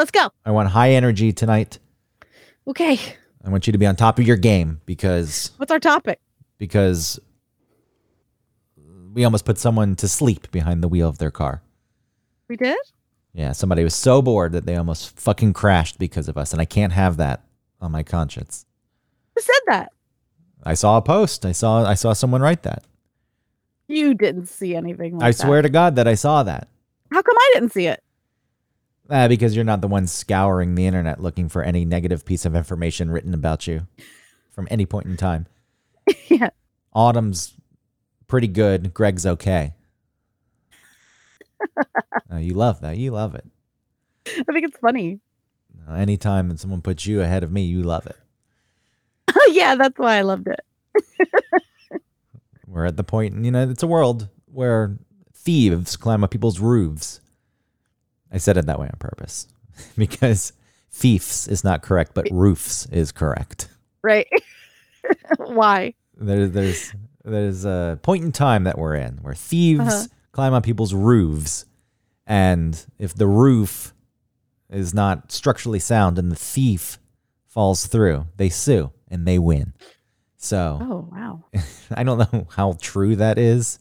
let's go. I want high energy tonight. Okay. I want you to be on top of your game because What's our topic? because we almost put someone to sleep behind the wheel of their car. We did? Yeah, somebody was so bored that they almost fucking crashed because of us, and I can't have that on my conscience. Who said that? I saw a post. I saw I saw someone write that. You didn't see anything like I that. swear to God that I saw that. How come I didn't see it? Ah, because you're not the one scouring the internet looking for any negative piece of information written about you from any point in time. yeah. Autumn's pretty good. Greg's okay. Uh, you love that. You love it. I think it's funny. Uh, anytime that someone puts you ahead of me, you love it. Oh, yeah, that's why I loved it. We're at the point, you know, it's a world where thieves climb up people's roofs. I said it that way on purpose because thieves is not correct, but roofs is correct. Right. why? There, there's there's a point in time that we're in where thieves Uh-huh. climb on people's roofs, and if the roof is not structurally sound and the thief falls through, they sue and they win. So Oh, wow. I don't know how true that is,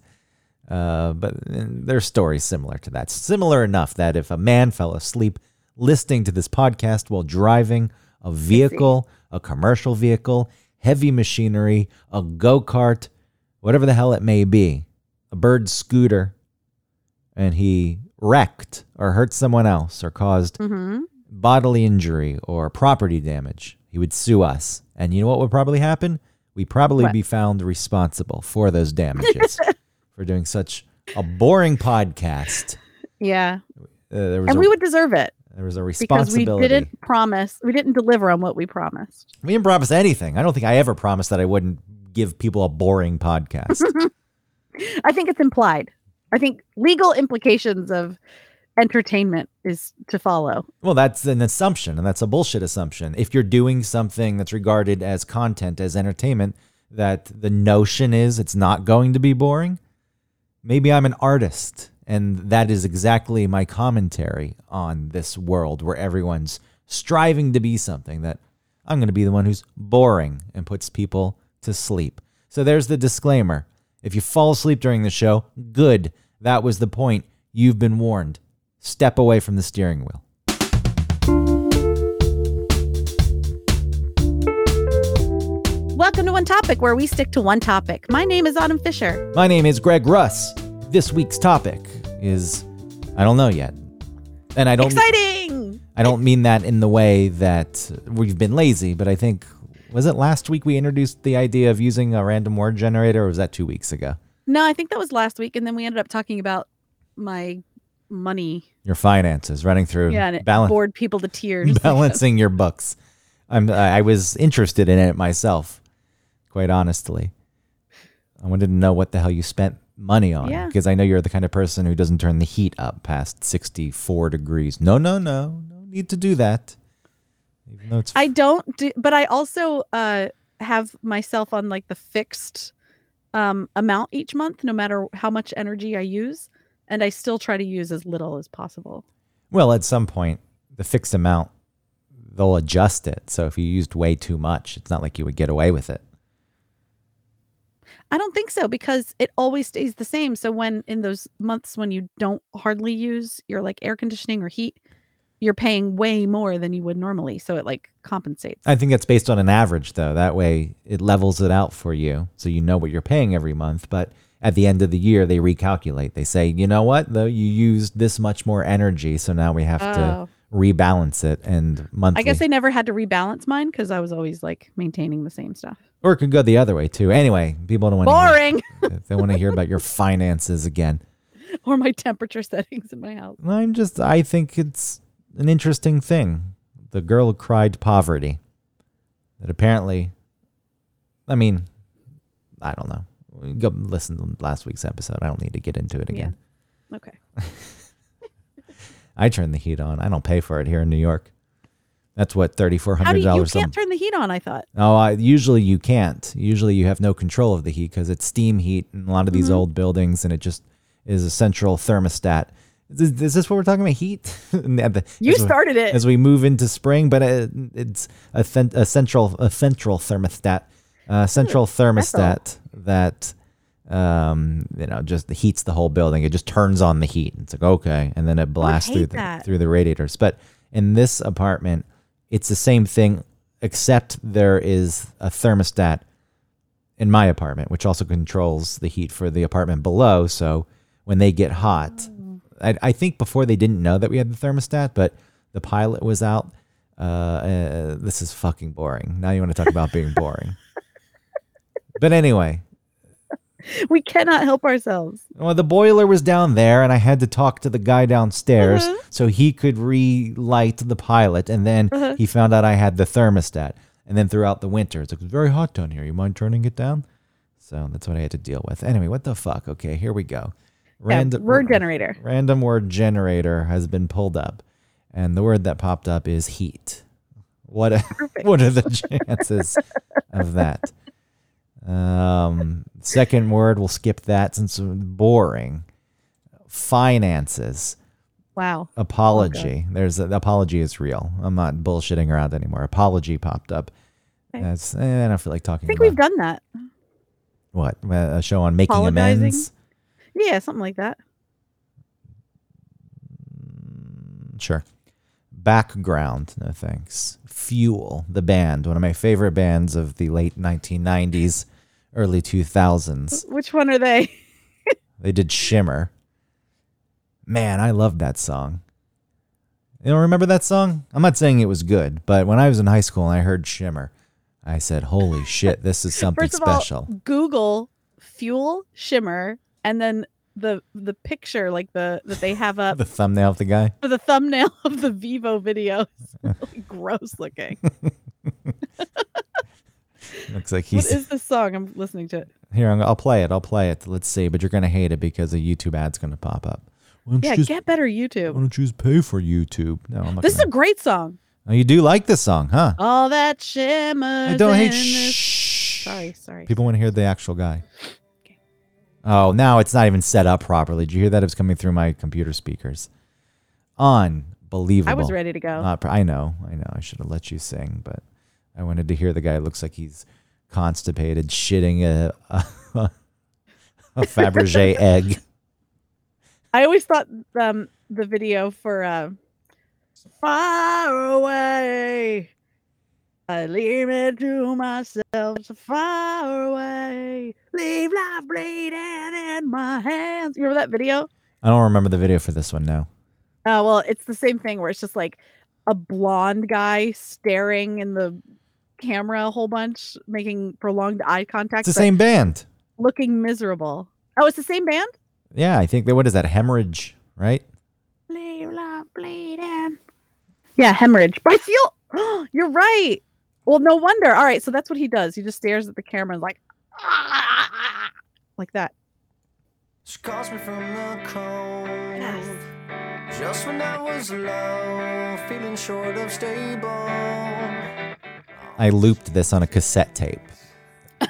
uh, but uh, there's stories similar to that. Similar enough that if a man fell asleep listening to this podcast while driving a vehicle, a commercial vehicle, heavy machinery, a go kart, whatever the hell it may be, a bird scooter, and he wrecked or hurt someone else or caused Mm-hmm. bodily injury or property damage, he would sue us. And you know what would probably happen? We'd probably What? be found responsible for those damages for doing such a boring podcast. Yeah. Uh, there, was And a, we would deserve it there was a responsibility. because we didn't promise, we didn't deliver on what we promised. we didn't promise anything. I don't think I ever promised that I wouldn't give people a boring podcast. I think it's implied. I think legal implications of entertainment is to follow. well, that's an assumption, and that's a bullshit assumption. If you're doing something that's regarded as content, as entertainment, that the notion is it's not going to be boring, maybe I'm an artist and that is exactly my commentary on this world where everyone's striving to be something that I'm going to be the one who's boring and puts people to sleep. So there's the disclaimer. If you fall asleep during the show, good. That was the point. You've been warned. Step away from the steering wheel. Welcome to One Topic, where we stick to one topic. My name is Autumn Fisher. My name is Greg Russ. This week's topic is I don't know yet. And I don't Exciting! I don't mean that in the way that we've been lazy, but I think was it last week we introduced the idea of using a random word generator or was that 2 weeks ago? No, I think that was last week, and then we ended up talking about my money. Your finances running through Yeah, and it balan- bored people to tears. balancing your books. I'm I was interested in it myself, quite honestly. I wanted to know what the hell you spent money on Yeah. because I know you're the kind of person who doesn't turn the heat up past 64 degrees. No, no, no. No need to do that. Even though it's I don't do, but I also uh have myself on like the fixed um amount each month, no matter how much energy I use, and I still try to use as little as possible. Well, at some point, the fixed amount, they'll adjust it. So if you used way too much, it's not like you would get away with it. I don't think so because it always stays the same. So when in those months when you don't hardly use your like air conditioning or heat, you're paying way more than you would normally. So it like compensates. I think that's based on an average, though. That way it levels it out for you. So you know what you're paying every month. But at the end of the year, they recalculate. They say, you know what, though, you used this much more energy. So now we have to Oh. rebalance it and monthly. I guess I never had to rebalance mine because I was always like maintaining the same stuff. Or it could go the other way, too. Anyway, people don't want to Boring. hear, they want to hear about your finances again. or my temperature settings in my house. I'm just, I think it's an interesting thing. The girl who cried poverty. That apparently, I mean, I don't know. Go listen to last week's episode. I don't need to get into it again. Okay. I turn the heat on. I don't pay for it here in New York. That's what thirty four hundred you, you dollars. can't turn the heat on? I thought. Oh, I, usually you can't. Usually you have no control of the heat because it's steam heat in a lot of these Mhm. old buildings, and it just is a central thermostat Is, is this what we're talking about? Heat? The- You as we- started it. as we move into spring, but uh, it's a, th- a central a central thermostat, uh, central thermostat that um, you know just heats the whole building. It just turns on the heat. It's like okay, and then it blasts through the, that. through the radiators. But in this apartment, it's the same thing, except there is a thermostat in my apartment, which also controls the heat for the apartment below. So when they get hot, I, I think before they didn't know that we had the thermostat, but the pilot was out. Uh, uh, this is fucking boring. Now you want to talk about being boring. but anyway, we cannot help ourselves. well, the boiler was down there, and I had to talk to the guy downstairs Uh-huh. so he could relight the pilot. And then Uh-huh. he found out I had the thermostat. And then throughout the winter, it's like, it's very hot down here. You mind turning it down? So that's what I had to deal with. Anyway, what the fuck? Okay, here we go. Yeah, word generator. Random word generator has been pulled up, and the word that popped up is heat. What a, what are the chances of that? Um, second word, we'll skip that since it's boring. Finances. Wow. Apology. There's a, the apology is real. I'm not bullshitting around anymore. Apology popped up. Okay. That's eh, I don't feel like talking I think we've done that. what a show on making amends. Yeah, something like that. Sure. Background, no thanks. Fuel, the band, one of my favorite bands of the late 1990s, early 2000s. Which one are they? They did Shimmer. Man, I loved that song. You don't remember that song? I'm not saying it was good, but when I was in high school and I heard Shimmer, I said, "Holy shit, this is something First of special." all, Google fuel shimmer and then the the picture like the that they have up the thumbnail of the guy. for the thumbnail of the Vevo video. Really gross looking. Looks like what he's is this song? I'm listening to it. here. I'm, I'll play it. I'll play it. Let's see, but you're gonna hate it because a YouTube ad's gonna pop up. Yeah, you just, get better YouTube. why don't you just pay for YouTube? No, I'm not. This is a great song. oh, you do like this song, huh? All that shimmer. I don't hate. Shh. Sorry, sorry. People want to hear the actual guy. Okay. Oh, now it's not even set up properly. Did you hear that? It was coming through my computer speakers. Unbelievable. I was ready to go. Not pr- I know. I know. I should have let you sing, but I wanted to hear the guy. Looks like he's constipated, shitting a a, a Fabergé egg. I always thought um the video for uh Far away. I leave it to myself so far away. Leave life bleeding in my hands. You remember that video? I don't remember the video for this one now. Oh well, it's the same thing where it's just like a blonde guy staring in the camera a whole bunch, making prolonged eye contact, It's the same band. looking miserable. Oh, it's the same band? Yeah, I think that. What is that? Hemorrhage, right? Leave bleeding. Yeah, hemorrhage. But I feel you're right. Well, no wonder. All right, so that's what he does. He just stares at the camera and like like that. She calls me from the cold. Just when I was low, feeling short of stable. I looped this on a cassette tape.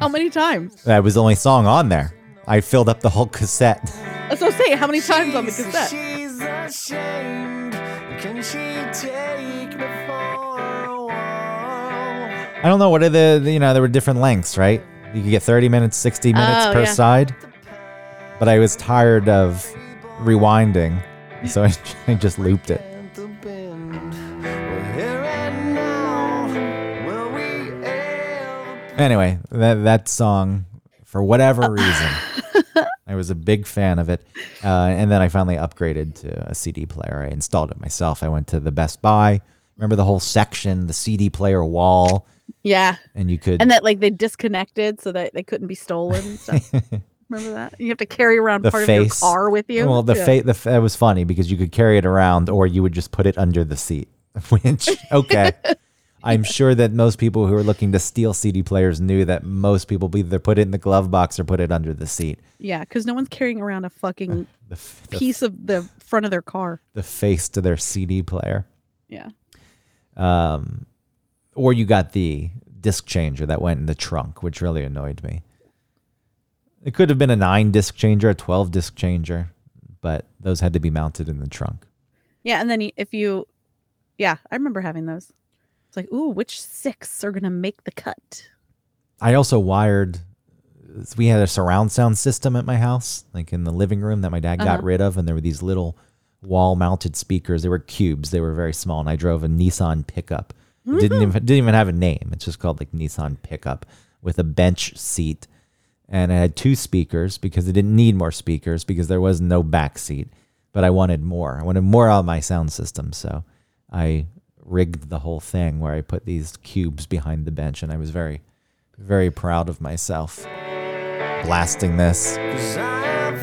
How many times? That was the only song on there. I filled up the whole cassette. That's what I'm saying. How many times on the She's- cassette? She's ashamed. Can she take me for a while? I don't know what are the the- you know there were different lengths, right? You could get 30 minutes, 60 minutes Oh, per yeah. side. But I was tired of rewinding, so I, I just looped it. Anyway, that that song, for whatever reason, I was a big fan of it, uh, and then I finally upgraded to a CD player. I installed it myself. I went to the Best Buy. Remember the whole section, the CD player wall, Yeah. and you could And that like they disconnected so that they couldn't be stolen. Remember that? You have to carry around The part of your face. car with you. Well, the Yeah. fa- the that was funny because you could carry it around, or you would just put it under the seat. Which okay, I'm sure that most people who are looking to steal CD players knew that most people either put it in the glove box or put it under the seat. Yeah, because no one's carrying around a fucking The f- the, piece of the front of their car. the face to their CD player. Yeah. Um, or you got the disc changer that went in the trunk, which really annoyed me. It could have been a nine disc changer, a twelve disc changer, but those had to be mounted in the trunk. Yeah, and then if you, yeah, I remember having those. It's like, ooh, which six are gonna make the cut? I also wired. We had a surround sound system at my house, like in the living room that my dad got Uh-huh. rid of, and there were these little wall-mounted speakers. They were cubes. They were very small, and I drove a Nissan pickup. It didn't even didn't even have a name. It's just called like Nissan pickup with a bench seat, and I had two speakers because it didn't need more speakers because there was no back seat. But I wanted more. I wanted more out of my sound system, so I rigged the whole thing where I put these cubes behind the bench, and I was very, very proud of myself blasting this.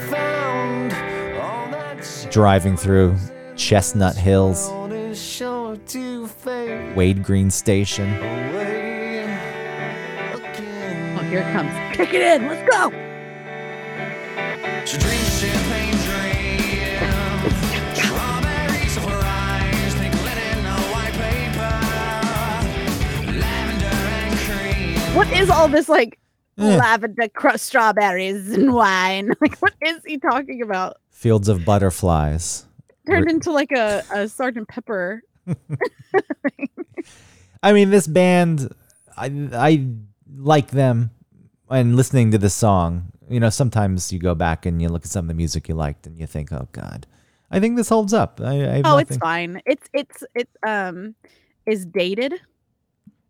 Found all that driving through Chestnut Hills, world is sure to fade Wade Green Station. Oh, here it comes. Kick it in. Let's go. What is all this like lavender cr- strawberries and wine? Like, what is he talking about? Fields of Butterflies. Turned Re- into like a, a Sergeant Pepper. I mean, this band, I, I like them and listening to the song. You know, sometimes you go back and you look at some of the music you liked and you think, oh, God, I think this holds up. I, I Oh, it's fine. It's it's it um is dated.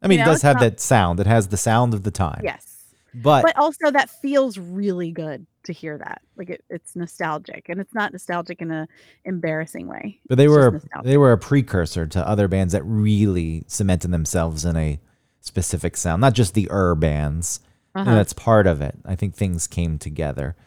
I mean, you it does have not- that sound. It has the sound of the time. Yes. But, But also that feels really good to hear that. Like it, it's nostalgic and it's not nostalgic in a embarrassing way. But they It's were they were a precursor to other bands that really cemented themselves in a specific sound, not just the Ur bands. Uh-huh. that's part of it. I think things came together.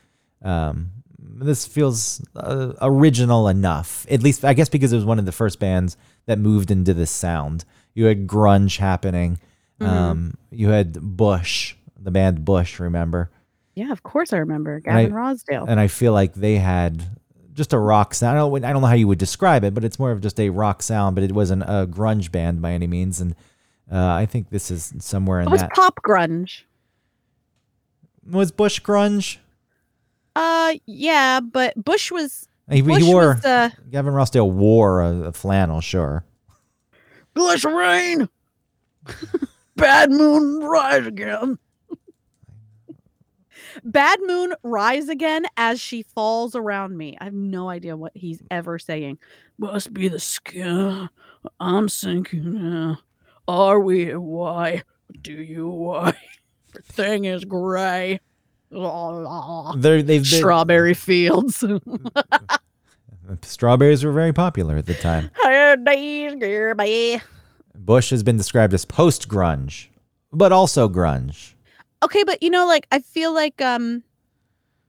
Um, this feels uh, original enough, at least I guess because it was one of the first bands that moved into this sound. You had grunge happening. Mm-hmm. Um, you had Bush, the band Bush. Remember? Yeah, of course I remember And I- Gavin Rossdale. and I feel like they had just a rock sound. I don't, I don't know how you would describe it, but it's more of just a rock sound. But it wasn't a grunge band by any means, and uh, I think this is somewhere in it was that. pop grunge. was Bush grunge? Uh, yeah, but Bush was He, Bush he wore was uh, Gavin Rossdale wore a, a flannel, sure. Glycerine. Bad moon rise again. Bad moon rise again as she falls around me. I have no idea what he's ever saying. Must be the sky. I'm sinking now. Are we? Why do you? Why? Thing is gray. La, la. They're, they've been, Strawberry fields. strawberries were very popular at the time. Bush has been described as post grunge, but also grunge. okay but you know like i feel like um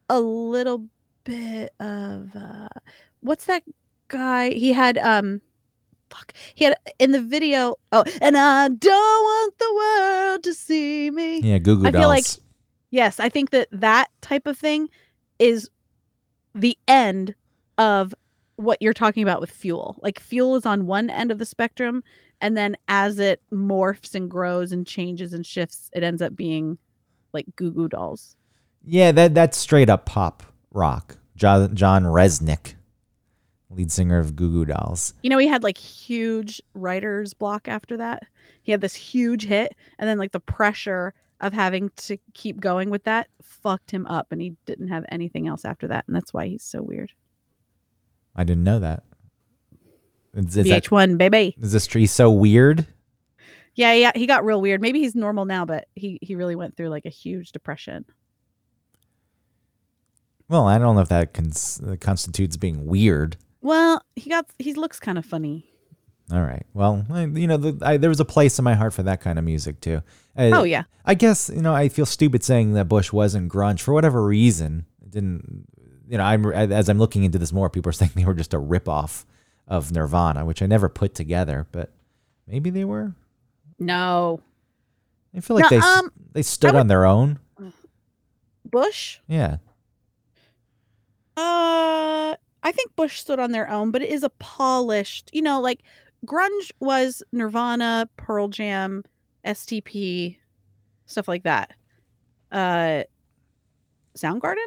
a little bit of uh what's that guy? He had um fuck. He had in the video oh and i don't want the world to see me. Yeah, Goo Goo I feel like- yes i think that that type of thing is the end of what you're talking about with fuel like fuel is on one end of the spectrum and then as it morphs and grows and changes and shifts it ends up being like goo goo dolls Yeah, that that's straight up pop rock. John, John Rzeznik, lead singer of Goo Goo Dolls. you know he had like huge writer's block after that he had this huge hit and then like the pressure of having to keep going with that fucked him up and he didn't have anything else after that and that's why he's so weird I didn't know that. Is, is, that, vh1 baby is this tree so weird? Yeah, yeah, he got real weird. Maybe he's normal now, but he he really went through like a huge depression. Well, I don't know if that cons- constitutes being weird. Well, he got he looks kind of funny. All right. Well, I, you know, the, I, there was a place in my heart for that kind of music too. Uh, Oh yeah. I guess you know I feel stupid saying that Bush wasn't grunge for whatever reason. It didn't. You know, I'm as I'm looking into this more, people are saying they were just a ripoff of Nirvana, which I never put together, but maybe they were. No. I feel like No, they um, they stood would- on their own. Bush? Yeah. Uh I think Bush stood on their own, but it is a polished, you know, like grunge was Nirvana, Pearl Jam, STP, stuff like that. Uh Soundgarden?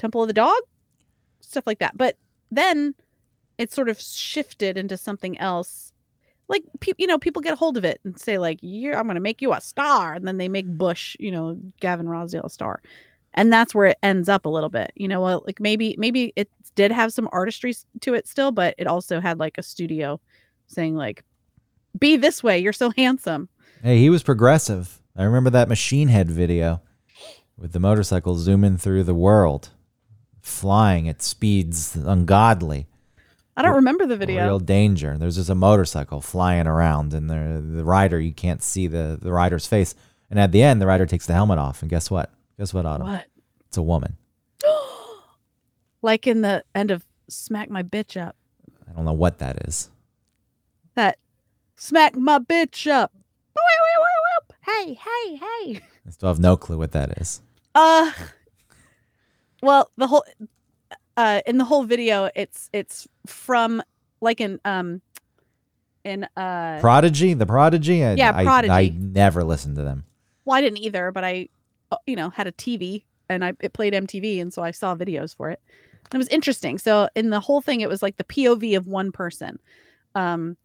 Temple of the Dog? stuff like that. But then it sort of shifted into something else. Like pe- you know, people get a hold of it and say like, "You're I'm going to make you a star," and then they make Bush, you know, Gavin Rossdale a star, and that's where it ends up a little bit. You know, well, like maybe maybe it did have some artistry to it still, but it also had like a studio saying like, "Be this way, you're so handsome." Hey, he was progressive. I remember that Machine Head video with the motorcycle zooming through the world, flying at speeds ungodly. I don't remember the video. Real danger. There's just a motorcycle flying around, and the the rider you can't see the the rider's face. And at the end, the rider takes the helmet off, and guess what? Guess what, Autumn? What? It's a woman. like in the end of Smack My Bitch Up. I don't know what that is. That smack my bitch up. Hey, hey, hey. I still have no clue what that is. Uh well, the whole uh in the whole video it's it's from like in um in uh Prodigy, the Prodigy. I, Yeah, I, I never listened to them. well, I didn't either, but I uh, you know, had a TV and I it played MTV and so I saw videos for it. And it was interesting. So in the whole thing it was like the POV of one person. Um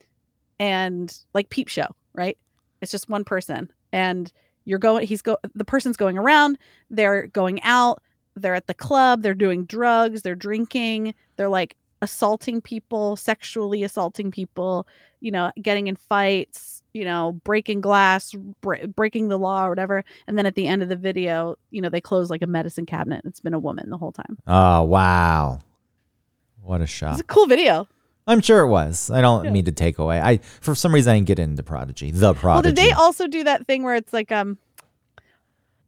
and like peep show, right? It's just one person and you're going he's go the person's going around, they're going out, they're at the club, they're doing drugs, they're drinking, they're like assaulting people, sexually assaulting people, you know, getting in fights, you know, breaking glass, bre- breaking the law or whatever. And then at the end of the video, you know, they close like a medicine cabinet. It's been a woman the whole time. Oh wow, what a shot. It's a cool video. I'm sure it was. I don't Yeah. mean to take away. I for some reason I didn't get into Prodigy. The Prodigy. Well, did they also do that thing where it's like, um,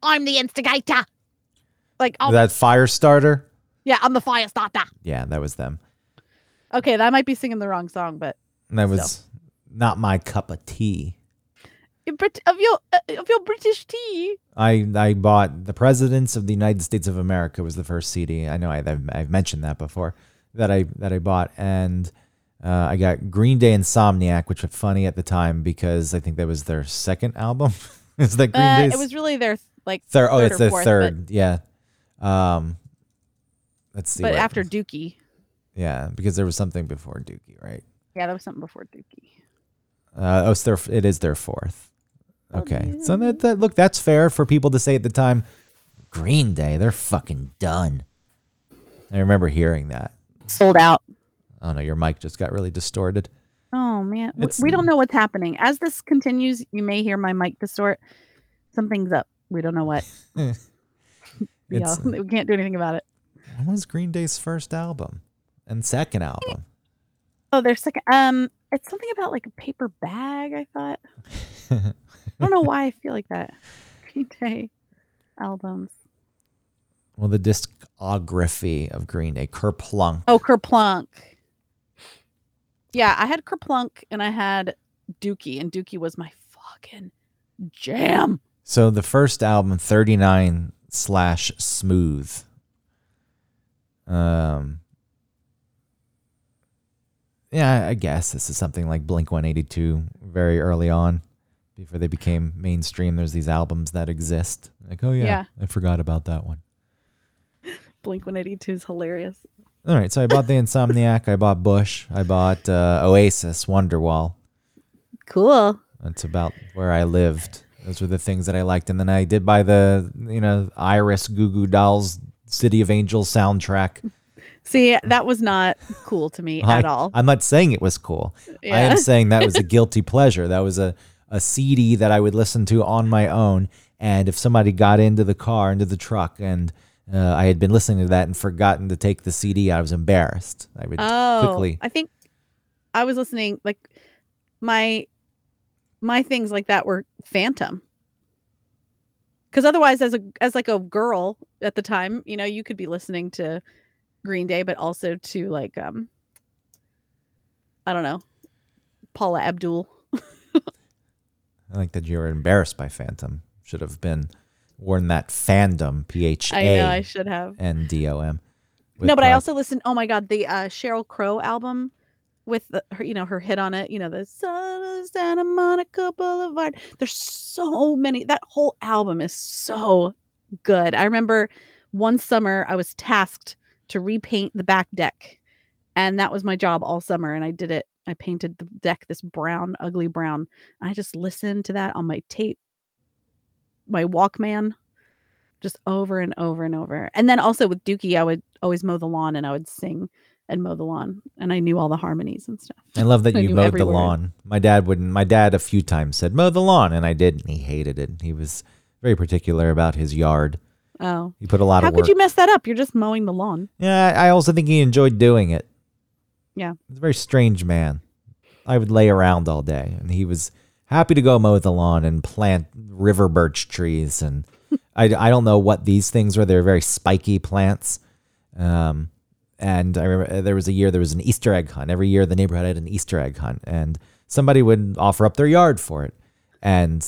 I'm the instigator. Like, oh, that fire starter? yeah, I'm the fire starter. Yeah, that was them. Okay, that might be singing the wrong song, but That was not my cup of tea. Brit- of your uh, of your British tea. I I bought the Presidents of the United States of America was the first CD. I know I, I've, I've mentioned that before that I that I bought, and uh, I got Green Day Insomniac, which was funny at the time because I think that was their second album. Is that Green Uh, Day's it was really their like third? Oh, it's their fourth, third. yeah. Um, let's see. but after Dookie. yeah, because there was something before Dookie, right? Yeah, there was something before Dookie. Uh, oh, it's their, it is their fourth. Oh, Okay, so that, that look, that's fair for people to say at the time. Green Day, they're fucking done. I remember hearing that. Sold out. Oh no, your mic just got really distorted. Oh man, It's- we don't know what's happening. As this continues, you may hear my mic distort. Something's up. We don't know what. yeah, we can't do anything about it. What was Green Day's first album and second album? Oh, there's second. Um, it's something about like a paper bag. I thought. I don't know why I feel like that. Green Day albums. well, the discography of Green Day, Kerplunk. Oh, Kerplunk. Yeah, I had Kerplunk and I had Dookie, and Dookie was my fucking jam. So the first album, 39 slash smooth. Um, yeah, I guess this is something like Blink 182 very early on before they became mainstream. There's these albums that exist. Like, oh, yeah, Yeah. I forgot about that one. Blink 182 is hilarious. All right, so I bought the Insomniac, I bought Bush, I bought uh, Oasis, Wonderwall. Cool. That's about where I lived. Those were the things that I liked, and then I did buy the you know Iris Goo Goo Dolls City of Angels soundtrack. See, that was not cool to me I, at all. I'm not saying it was cool. I am saying that was a guilty pleasure. That was a a CD that I would listen to on my own, and if somebody got into the car, into the truck, and uh, I had been listening to that and forgotten to take the CD, I was embarrassed. I would Oh, quickly. I think I was listening like my my things like that were Phantom. Cuz otherwise as a as like a girl at the time, you know, you could be listening to Green Day but also to like um I don't know, Paula Abdul. I think that you were embarrassed by Phantom. Should have been worn that fandom. P H I know I should have. N D O M. with No, but I also listened oh my god, the uh Sheryl Crow album with the, her, you know, her hit on it, you know, the Son of Santa Monica Boulevard. There's so many. That whole album is so good. I remember one summer I was tasked to repaint the back deck. And that was my job all summer. And I did it. I painted the deck this brown, ugly brown. I just listened to that on my tape, my Walkman, just over and over and over. And then also with Dookie, I would always mow the lawn and I would sing and mow the lawn. And I knew all the harmonies and stuff. I love that I you mowed the lawn. My dad wouldn't. My dad a few times said mow the lawn, and I did, and he hated it. He was very particular about his yard. Oh. He put a lot How of. How could you mess that up? You're just mowing the lawn. Yeah, I I also think he enjoyed doing it. Yeah. He's a very strange man. I would lay around all day, and he was happy to go mow the lawn and plant river birch trees. And I, I don't know what these things were. They're very spiky plants. Um, and I remember uh, there was a year there was an Easter egg hunt. Every year the neighborhood had an Easter egg hunt, and somebody would offer up their yard for it. And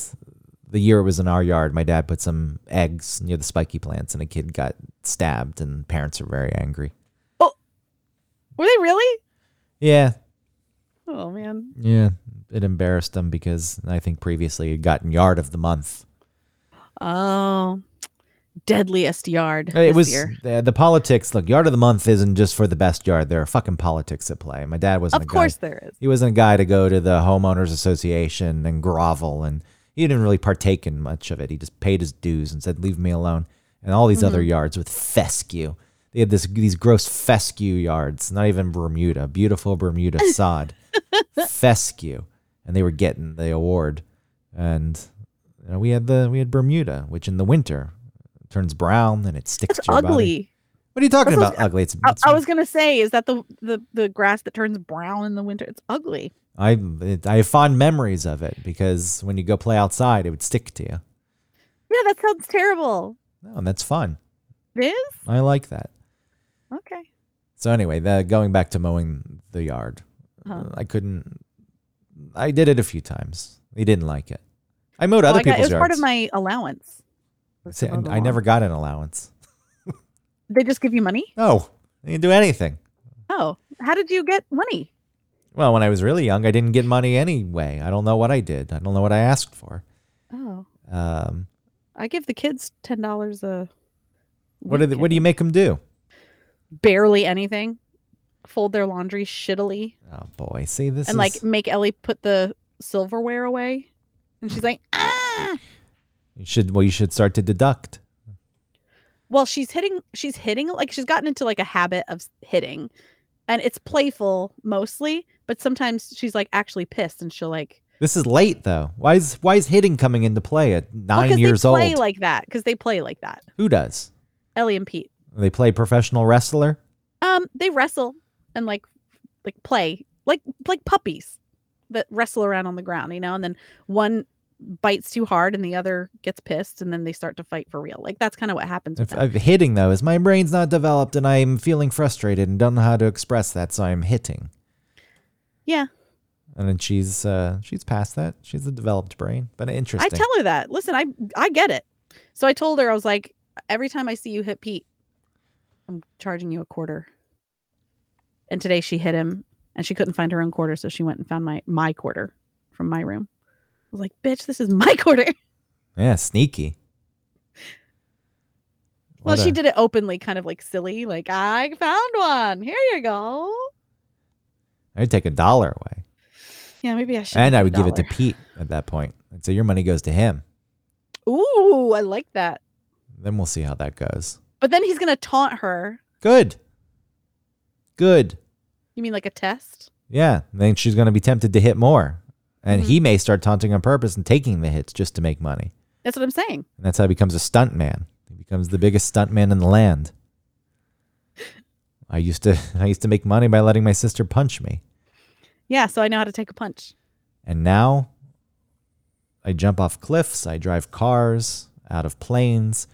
the year it was in our yard, my dad put some eggs near the spiky plants, and a kid got stabbed, and parents were very angry. Oh, were they really? Yeah, Oh man. yeah, it embarrassed them because I think previously he'd gotten yard of the month. Oh. Deadliest yard. It this was year. the, the politics. Look, yard of the month isn't just for the best yard. There are fucking politics at play. My dad wasn't. Of a course guy, there is. he wasn't a guy to go to the homeowners association and grovel, and he didn't really partake in much of it. He just paid his dues and said, "Leave me alone." And all these other mm-hmm. yards with fescue. They had this these gross fescue yards, not even Bermuda, beautiful Bermuda sod, fescue, and they were getting the award. And you know, we had the we had Bermuda, which in the winter turns brown and it sticks It's to your body. ugly. What are you talking That's about? Ugly. It's, I, it's I was gonna say, is that the, the the grass that turns brown in the winter? It's ugly. I it, I have fond memories of it because when you go play outside, it would stick to you. Yeah, that sounds terrible. Oh, and that's fun. It is? I like that. Okay. So anyway, the, going back to mowing the yard, Uh-huh. I couldn't. I did it a few times. He didn't like it. I mowed Well, other I got, it was yards. part of my allowance. Was See, to mow the I, never got an allowance. They just give you money? No, I didn't do anything. Oh, how did you get money? Well, when I was really young, I didn't get money anyway. I don't know what I did. I don't know what I asked for. Oh, Um, I give the kids ten dollars a. what do they, what do you make them do? Barely anything. Fold their laundry shittily Oh boy, see this and is like make Ellie put the silverware away, and she's like, ah. You should well you should start to deduct. Well, she's hitting. She's hitting like she's gotten into like a habit of hitting, and it's playful mostly. But sometimes she's like actually pissed, and she'll like This is late though. Why is why is hitting coming into play at well, years they play old? like that because they play like that. Who does? Ellie and Pete. They play professional wrestler. Um, they wrestle and like like play like like puppies that wrestle around on the ground, you know, and then one bites too hard and the other gets pissed and then they start to fight for real. Like that's kind of what happens If, uh, hitting though is my brain's not developed and I'm feeling frustrated and don't know how to express that, so I'm hitting. Yeah. And then she's uh she's past that. She's a developed brain, but interesting. I tell her that. Listen, I I get it. So I told her I was like, every time I see you hit Pete, I'm charging you a quarter. And today she hit him and she couldn't find her own quarter, so she went and found my my quarter from my room. I was like, bitch, this is my quarter. yeah, sneaky. Well, What she a- did it openly, kind of like silly, like I found one. Here you go. I'd take a dollar away. Yeah, maybe I should. And I would give it to. Pete at that point. And so your money goes to him. Ooh, I like that. Then we'll see how that goes. But then he's gonna taunt her. Good. Good. You mean like a test? Yeah. Then she's going to be tempted to hit more. And Mhm. he may start taunting on purpose and taking the hits just to make money. That's what I'm saying. And that's how he becomes a stunt man. He becomes the biggest stunt man in the land. I used to I used to make money by letting my sister punch me. Yeah, so I know how to take a punch. And now I jump off cliffs, I drive cars out of planes,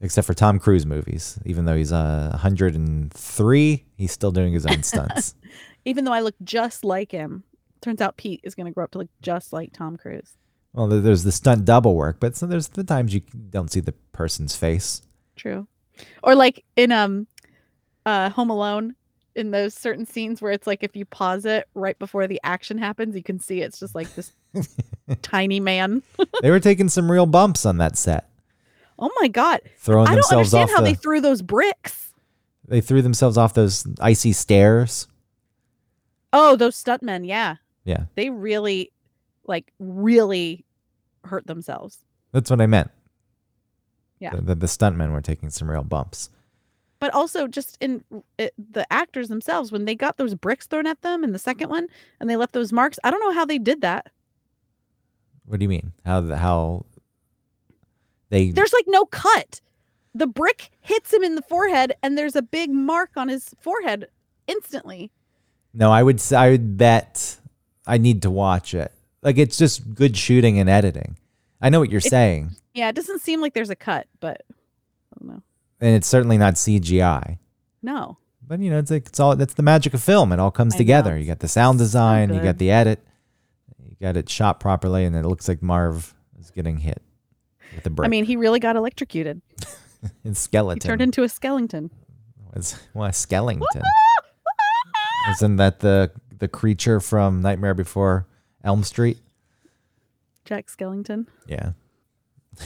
except for Tom Cruise movies. Even though he's uh, 103, he's still doing his own stunts. Even though I look just like him, turns out Pete is gonna grow up to look just like Tom Cruise. well, there's the stunt double work, but so there's the times you don't see the person's face. True. Or like in um uh Home Alone, in those certain scenes where it's like if you pause it right before the action happens, you can see it's just like this tiny man. they were taking some real bumps on that set, Oh my god. throwing I don't understand how the. they threw those bricks. They threw themselves off those icy stairs. Oh, those stuntmen, yeah. Yeah, They really like really hurt themselves. that's what I meant. Yeah. The, the, the stuntmen were taking some real bumps. But also just in it, the actors themselves when they got those bricks thrown at them in the second one and they left those marks. I don't know how they did that. What do you mean? How the how they There's like no cut. The brick hits him in the forehead and there's a big mark on his forehead instantly. No, I would I would bet I need to watch it. Like it's just good shooting and editing. I know what you're saying, Yeah, it doesn't seem like there's a cut, but I don't know. and it's certainly not CGI. No. But you know, it's like it's all that's the magic of film. It all comes I know, together. You got the sound design, you got the edit, you got it shot properly, and it looks like Marv is getting hit with a brick. I mean, he really got electrocuted. in He skeleton. turned into a skeleton. was well, a skeleton. Isn't that the the creature from Nightmare Before Elm Street? Jack Skellington. Yeah.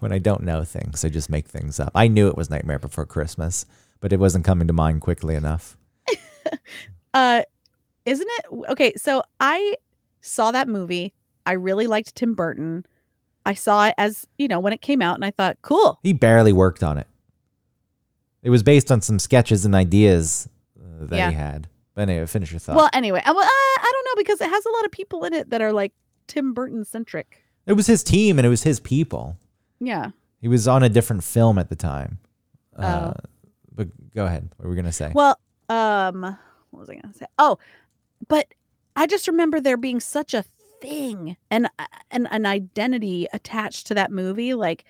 when I don't know things, I just make things up. I knew it was Nightmare Before Christmas, but it wasn't coming to mind quickly enough. Uh isn't it okay, so I saw that movie. I really liked Tim Burton. I saw it as, you know, when it came out and I thought, cool. He barely worked on it. It was based on some sketches and ideas uh, that Yeah. he had. But anyway, finish your thought. Well, anyway, I, I, I don't know because it has a lot of people in it that are like Tim Burton centric. it was his team and it was his people. Yeah. He was on a different film at the time. Oh. Uh, but go ahead. What were we going to say? Well, um, what was I going to say? Oh, but I just remember there being such a thing and uh, and an identity attached to that movie, like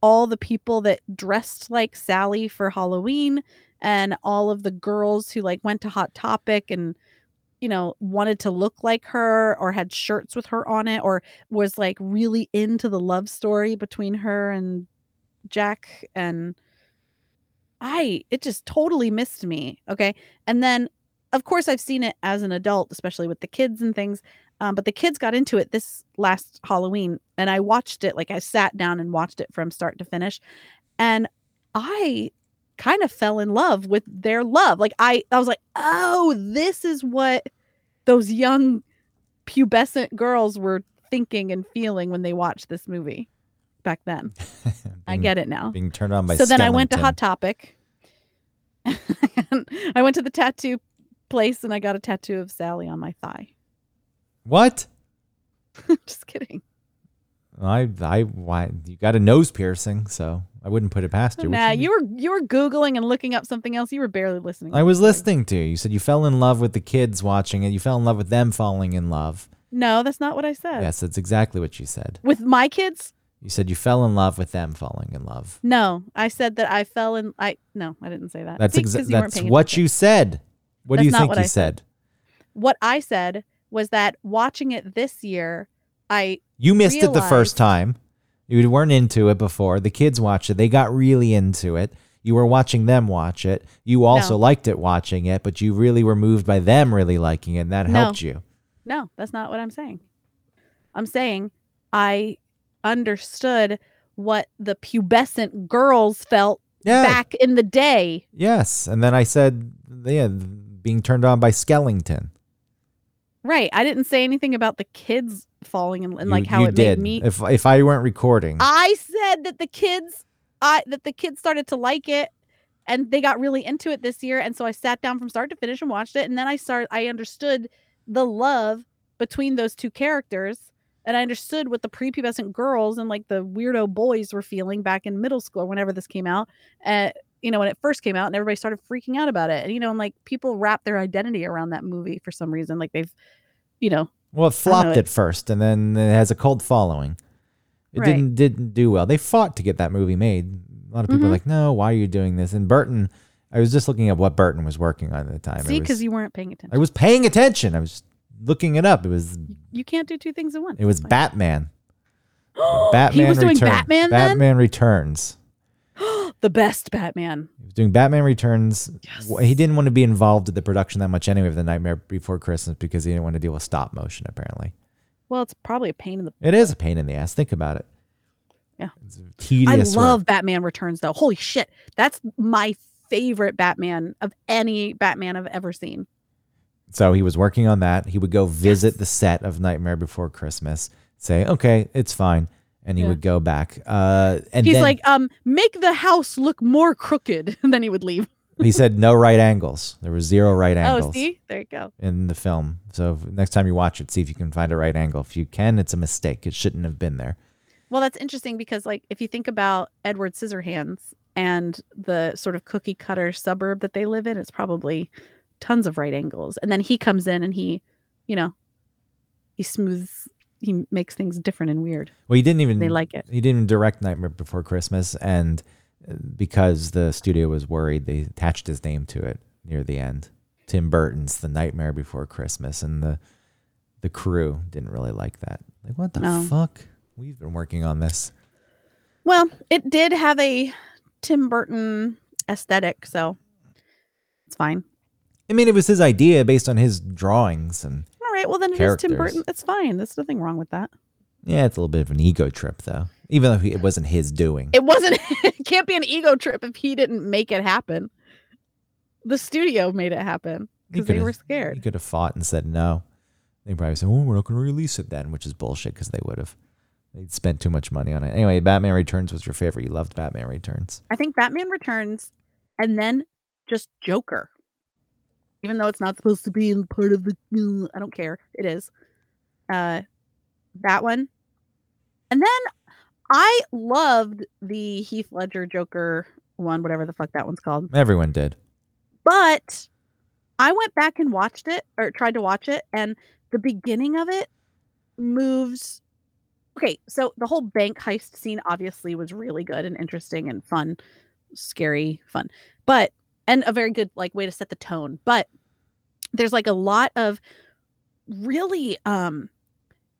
all the people that dressed like Sally for Halloween and all of the girls who like went to Hot Topic and you know wanted to look like her or had shirts with her on it or was like really into the love story between her and Jack and I it just totally missed me. Okay. And then of course I've seen it as an adult, especially with the kids and things. Um, but the kids got into it this last Halloween and I watched it like I sat down and watched it from start to finish. And I kind of fell in love with their love. Like I I was like, "Oh, this is what those young pubescent girls were thinking and feeling when they watched this movie back then." I get it now Being turned on by so then I went to Hot Topic. I went to the tattoo place and I got a tattoo of Sally on my thigh. What? Just kidding. I I why you got a nose piercing, so I wouldn't put it past you. Nah, you were you were googling and looking up something else. You were barely listening. I was listening to you. You said you fell in love with the kids watching it. You fell in love with them falling in love. No, that's not what I said. Yes, that's exactly what you said. With my kids? You said you fell in love with them falling in love. No, I said that I fell in. I no, I didn't say that. That's See, exa- 'cause you weren't that's what attention. you said. What do you think you said. said? What I said was that watching it this year, I You missed it the first time. You weren't into it before. The kids watched it. They got really into it. You were watching them watch it. You also No. liked it watching it, but you really were moved by them really liking it, and that No. helped you. No, that's not what I'm saying. I'm saying I understood what the pubescent girls felt Yeah. back in the day. Yes. And then I said, yeah, being turned on by Skellington. Right. I didn't say anything about the kids falling in, and You- like how you it did. made me. If if I weren't recording, I said that the kids, I that the kids started to like it, and they got really into it this year. And so I sat down from start to finish and watched it, and then I started. I understood the love between those two characters, and I understood what the prepubescent girls and like the weirdo boys were feeling back in middle school or whenever this came out. Uh, you know, when it first came out, and everybody started freaking out about it, and you know, and like people wrap their identity around that movie for some reason, like they've, you know, well, it flopped it- at first, and then it has a cult following. It Right. didn't didn't do well. They fought to get that movie made. A lot of people are Mhm. like, "No, why are you doing this?" And Burton, I was just looking at what Burton was working on at the time. See, because you weren't paying attention. I was paying attention. I was looking it up. It was you can't do two things at once. it was Batman. Batman he was doing Return- Batman then? Batman Returns. The best Batman. He was doing Batman Returns. Yes. He didn't want to be involved with the production that much anyway of the Nightmare Before Christmas because he didn't want to deal with stop motion. Apparently, Well, it's probably a pain in the. it is a pain in the ass. Think about it. Yeah. it's tedious. I love work. Batman Returns though. Holy shit, that's my favorite Batman of any Batman I've ever seen. So he was working on that. He would go visit Yes. the set of Nightmare Before Christmas, say, "Okay, it's fine," and he Yeah. would go back. Uh, and He's then like, um, make the house look more crooked, and then he would leave. he said, "No right angles. There were zero right angles. Oh, angles see, there you go. in the film. So next time you watch it, see if you can find a right angle. If you can, it's a mistake. It shouldn't have been there." Well, that's interesting because, like, if you think about Edward Scissorhands and the sort of cookie cutter suburb that they live in, it's probably tons of right angles. And then he comes in and he, you know, he smooths, he makes things different and weird. Well, he didn't even They like it. He didn't even direct Nightmare Before Christmas, and uh, because the studio was worried, they attached his name to it near the end. Tim Burton's The Nightmare Before Christmas, and the the crew didn't really like that. Like, what the No. fuck? We've been working on this. Well, it did have a Tim Burton aesthetic, so it's fine. I mean, it was his idea based on his drawings, and right. Well, then it is Tim Burton. It's fine. There's nothing wrong with that. yeah, it's a little bit of an ego trip, though. Even though he, it wasn't his doing. It wasn't. it can't be an ego trip if he didn't make it happen. The studio made it happen because they were He scared. could have fought and said no. They probably said, "Oh, we're not going to release it then," which is bullshit because they would have. They'd spent too much money on it. Anyway, Batman Returns was your favorite. You loved Batman Returns. I think Batman Returns, and then just Joker. Even though it's not supposed to be in part of the, I don't care. It is. Uh, that one, and then I loved the Heath Ledger Joker one, whatever the fuck that one's called. Everyone did. But I went back and watched it or tried to watch it, and the beginning of it moves. Okay, so the whole bank heist scene obviously was really good and interesting and fun, scary, fun, but and a very good like way to set the tone. But there's like a lot of really um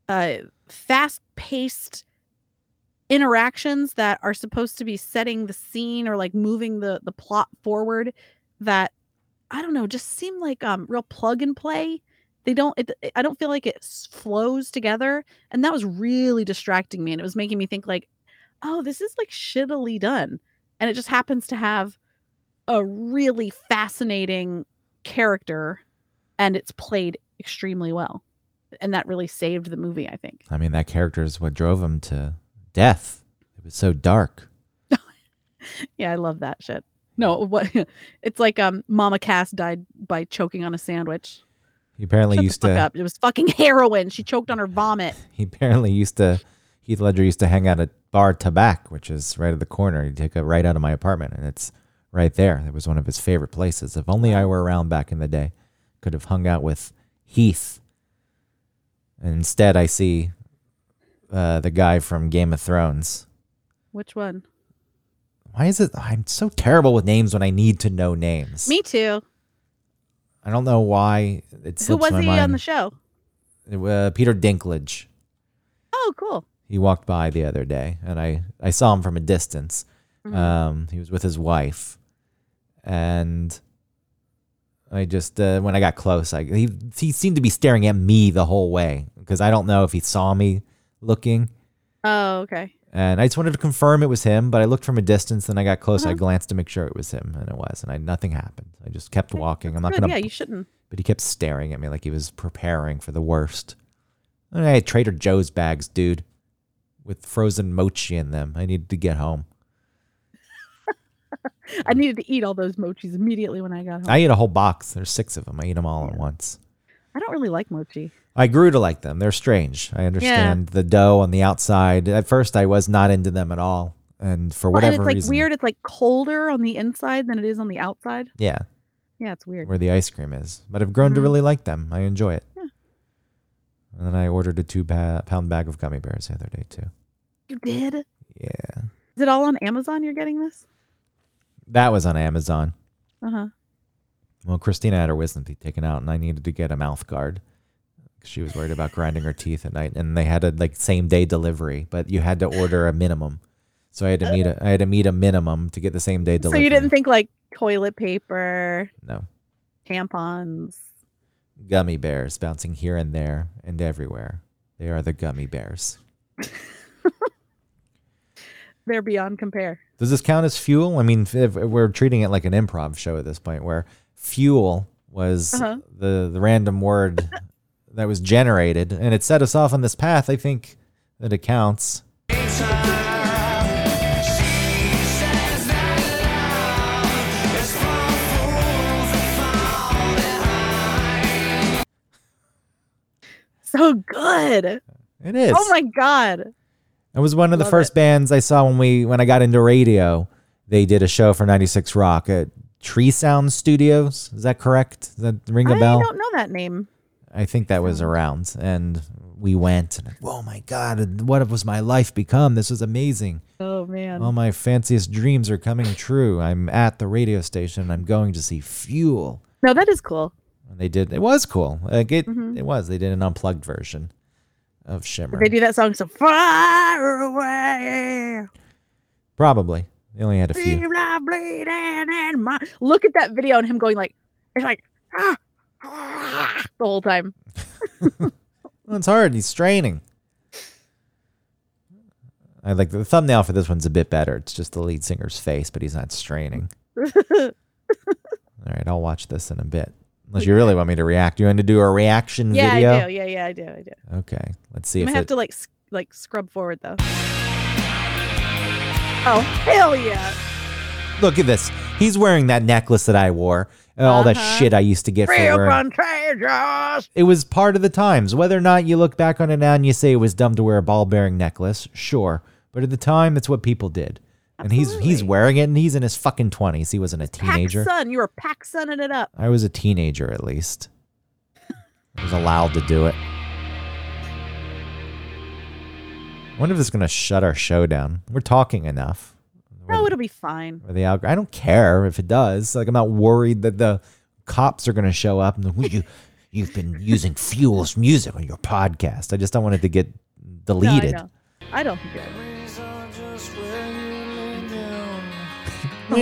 uh fast paced interactions that are supposed to be setting the scene or like moving the the plot forward that I don't know, just seem like um real plug and play. They don't it, I don't feel like it flows together and that was really distracting me and it was making me think like oh, this is like shittily done. And it just happens to have a really fascinating character and it's played extremely well. And that really saved the movie, I think. I mean, that character is what drove him to death. It was so dark. Yeah, I love that shit. No, what it's like um Mama Cass died by choking on a sandwich. He apparently Shut used to. up. It was fucking heroin. She choked on her vomit. He apparently used to. Heath Ledger used to hang out at Bar Tabac, which is right at the corner. He'd take a right out of my apartment, and it's right there. It was one of his favorite places. If only I were around back in the day, could have hung out with Heath. And instead, I see uh, the guy from Game of Thrones. Which one? Why is it? I'm so terrible with names when I need to know names. Me too. I don't know why it Who was he mind. on the show? Uh, Peter Dinklage. Oh, cool. He walked by the other day, and I I saw him from a distance. Mhm. Um, he was with his wife, and I just uh, when I got close, I he he seemed to be staring at me the whole way because I don't know if he saw me looking, Oh, okay. and I just wanted to confirm it was him. But I looked from a distance, then I got close. I Uh-huh. glanced to make sure it was him, and it was, and I nothing happened. I just kept Okay, walking. I'm not Good. gonna Yeah, you shouldn't. but he kept staring at me like he was preparing for the worst. I had Trader Joe's bags, dude, with frozen mochi in them. I needed to get home. I needed to eat all those mochis immediately when I got home. I, ate a whole box. There's six of them. I ate them all at once. I don't really like mochi. I grew to like them. They're strange. I understand the dough on the outside. At first, I was not into them at all, and for Well, and whatever it's like reason, weird. It's like colder on the inside than it is on the outside. yeah, Yeah, it's weird. where the ice cream is. But I've grown to Mhm. really like them. I enjoy it. Yeah. And then I ordered a two ba- pound bag of gummy bears the other day too. You did? Yeah. Is it all on Amazon? You're getting this? That was on Amazon. Uh huh. Well, Christina had her wisdom teeth taken out, and I needed to get a mouth guard. She was worried about grinding her teeth at night, and they had a like same day delivery, but you had to order a minimum. So I had to meet a I had to meet a minimum to get the same day delivery. So you didn't think like toilet paper, no tampons. gummy bears bouncing here and there and everywhere. They are the gummy bears. They're beyond compare. Does this count as fuel? I mean, we're treating it like an improv show at this point, where fuel was Uh-huh. the the random word that was generated, and it set us off on this path. I think that it counts. So good. It is. Oh my god. It was one of the Love first it. bands I saw when we when I got into radio. They did a show for 96 Rock at Tree Sound Studios. Is that correct? Does that ring a I bell? I don't know that name. I think that was around, and we went. And oh my god, what was my life become? This was amazing. Oh man. All my fanciest dreams are coming true. I'm at the radio station. I'm going to see Fuel. no, that is cool. And they did. It was cool. Like it, Mhm. it was. They did an unplugged version of Shimmer. They do that song so far away. Probably. They only had a few. Like bleeding in my- Look at that video and him going like, it's like, ah, ah, the whole time. Well, it's hard. He's straining. I like the thumbnail for this one's a bit better. It's just the lead singer's face, but he's not straining. All right, I'll watch this in a bit. Unless you really want me to react. You want to do a reaction yeah, video? Yeah, I do. Yeah, yeah, I do. I do. Okay, let's see if might have it. to like like scrub forward though. Oh hell yeah! Look at this. He's wearing that necklace that I wore. uh, All that Uh-huh. shit I used to get for Real wearing. contagious. It was part of the times. Whether or not you look back on it now and you say it was dumb to wear a ball bearing necklace, sure. But at the time, it's what people did. And he's he's wearing it and he's in his fucking 20s. He wasn't a Pack teenager. sun, you were pack sunning it up. I was a teenager at least. I was allowed to do it. I wonder if it's going to shut our show down. We're talking enough. No, it'll be fine. Or the alg- I don't care if it does. Like I'm not worried that the cops are going to show up and "Well, you you've been using Fuel's music on your podcast. I just don't want it to get No, I deleted. I don't think it. Oh God.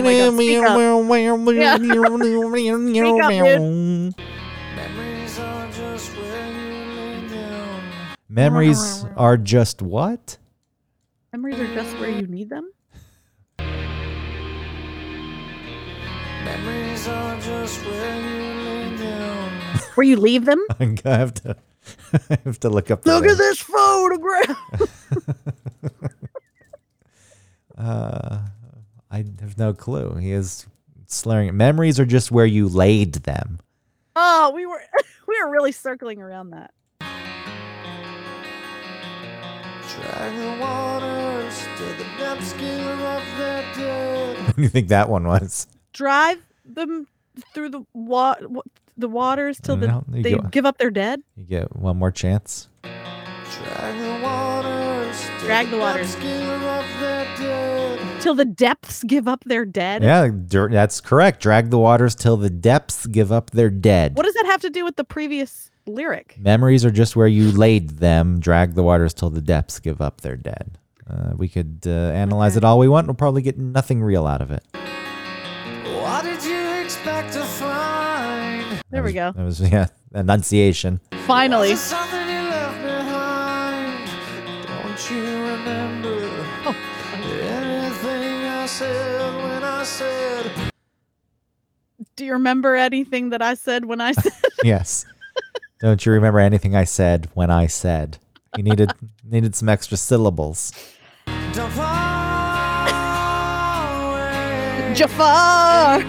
Memories are just where you lay down. Memories are just what? Memories are just where you need them. Memories are just where you lay down. Where you leave them. I have to I have to look up the Look at lyrics. this photograph. Uh, I have no clue. He is slurring. Memories are just where you laid them. Oh, we were we were really circling around that. Drag the waters to the depths, give up their dead. What do you think that one was? Drive them through the wa- wa- the waters till the, No, they go- give up their dead. You get one more chance. Drag the waters. to Drag the waters. Depths, give up their dead. Till the depths give up their dead. Yeah, dir- that's correct. Drag the waters till the depths give up their dead. What does that have to do with the previous lyric? Memories are just where you laid them. Drag the waters till the depths give up their dead. Uh, we could uh, analyze Okay. it all we want. We'll probably get nothing real out of it. What did you expect to find? There we go. That was yeah, enunciation. Finally. Do you remember anything that I said when I said? yes. Don't you remember anything I said when I said? You needed needed some extra syllables. Don't fall away. Jafar?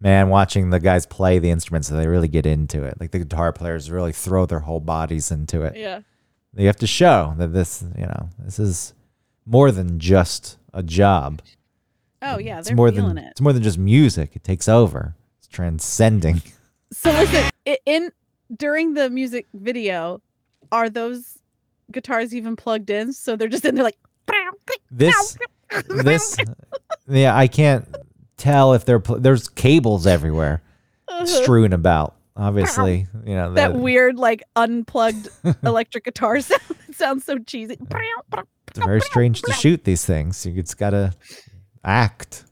Man, watching the guys play the instruments, they really get into it. Like the guitar players really throw their whole bodies into it. Yeah. You have to show that this, you know, this is more than just a job. Oh yeah, it's they're more feeling than it. it's more than just music. It takes over. It's transcending. So listen, in during the music video, are those guitars even plugged in? So they're just in there like. This this yeah, I can't tell if they're pl- there's cables everywhere uh-huh. strewn about. Obviously, you know that the- weird like unplugged electric guitar sound. It sounds so cheesy. It's very strange to shoot these things. You just gotta act.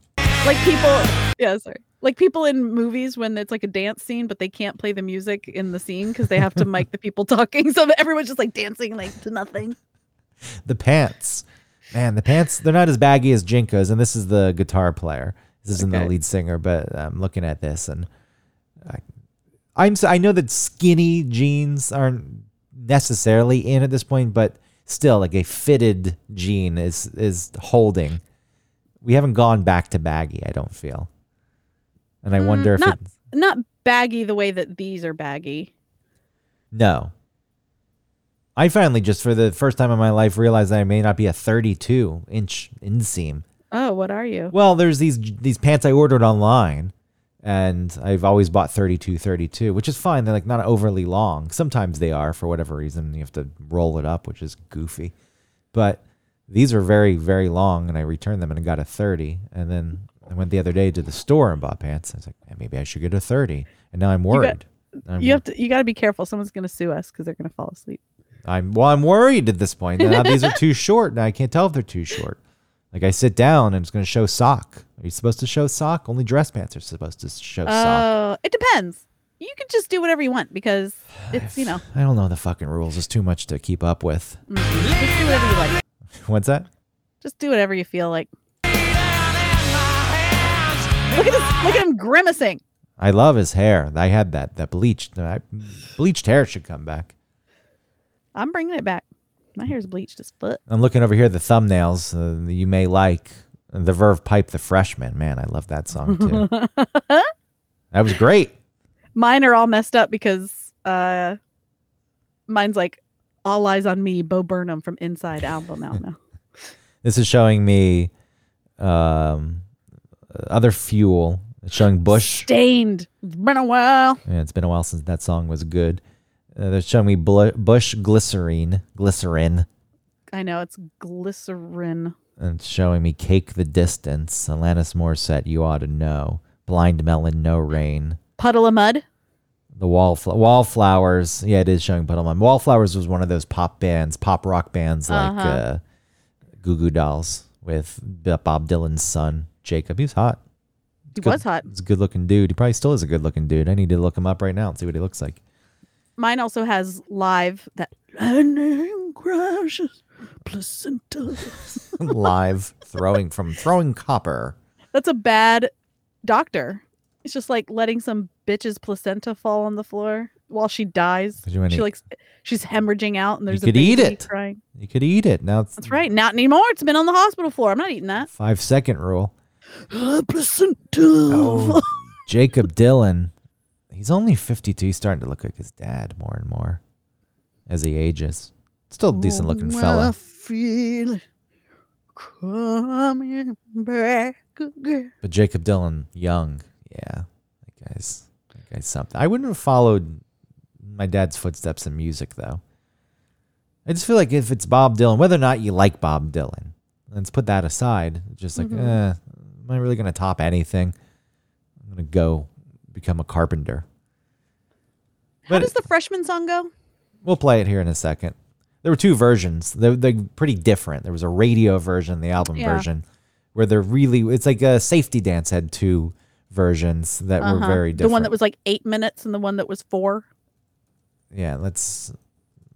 Like people, yeah, sorry. Like people in movies when it's like a dance scene, but they can't play the music in the scene because they have to mic the people talking. So everyone's just like dancing like to nothing. The pants. Man, the pants, they're not as baggy as JNCO's, and this is the guitar player. This isn't the lead singer, but I'm looking at this and I, I'm s- I know that skinny jeans aren't necessarily in at this point, but still like a fitted jean is is holding. We haven't gone back to baggy, I don't feel. And I Mm, wonder if not- it's Not baggy the way that these are baggy. No. I finally just for the first time in my life realized that I may not be a 32 inch inseam. Oh, what are you? Well, there's these these pants I ordered online and I've always bought 32 32, which is fine. They're like not overly long. Sometimes they are for whatever reason. You have to roll it up, which is goofy. But these are very very long and I returned them and I got a 30 and then I went the other day to the store and bought pants. I was like, "Man, maybe I should get a 30. And now I'm got- worried. I'm- You have to. You got to be careful. Someone's gonna sue us because they're gonna fall asleep. I'm well. I'm worried at this point. Now these are too short. Now I can't tell if they're too short. Like I sit down and it's going to show sock. Are you supposed to show sock? Only dress pants are supposed to show sock. Oh, it depends. You can just do whatever you want because it's you know I don't know the fucking rules. It's too much to keep up with. Mm, just do whatever you like. What's that? Just do whatever you feel like. Look at this! Look at him grimacing. I love his hair. I had that. That bleached. I, bleached hair should come back. I'm bringing it back. My hair's bleached as foot. I'm looking over here. At the thumbnails uh, you may like. The Verve Pipe, the Freshman. Man, I love that song too. that was great. Mine are all messed up because uh, mine's like "All Eyes on Me," Bo Burnham from Inside album out now. This is showing me um, other fuel. It's showing Bush. Staind. It's been a while. Yeah, it's been a while since that song was good. Uh, they're showing me Blu- Bush glycerine, glycerin, I know it's glycerin. and it's showing me Cake the Distance. Alanis Morissette, You Ought to Know. Blind Melon, No Rain. Puddle of Mudd. The Wallfl- Wallflowers. Yeah, it is showing Puddle of Mudd. Wallflowers was one of those pop bands, pop rock bands like Uh-huh. uh, Goo Goo Dolls with Bob Dylan's son, Jakob. He was hot. He Good- was hot. He's a good looking dude. He probably still is a good looking dude. I need to look him up right now and see what he looks like. Mine also has live that lightning crashes placenta. Live throwing from throwing copper. That's a bad doctor. It's just like letting some bitch's placenta fall on the floor while she dies. Could you any- She like she's hemorrhaging out and there's you could a eat it. crying. You could eat it. Now it's That's right. Not anymore. It's been on the hospital floor. I'm not eating that. five second rule. placenta. Oh, Jakob Dylan. He's only 52. He's starting to look like his dad more and more as he ages. Still a decent looking Oh, I fella. feel coming back again. But Jakob Dylan, young. Yeah. That guy's, that guy's something. I wouldn't have followed my dad's footsteps in music, though. I just feel like if it's Bob Dylan, whether or not you like Bob Dylan, let's put that aside. Just like, Mhm. eh, am I really going to top anything? I'm going to go become a carpenter. How But- does the freshman song go? We'll play it here in a second. There were two versions. They're, they're pretty different. There was a radio version, the album Yeah. version, where they're really, it's like a safety dance had two versions that were Uh-huh. very different. The one that was like eight minutes and the one that was four. yeah, let's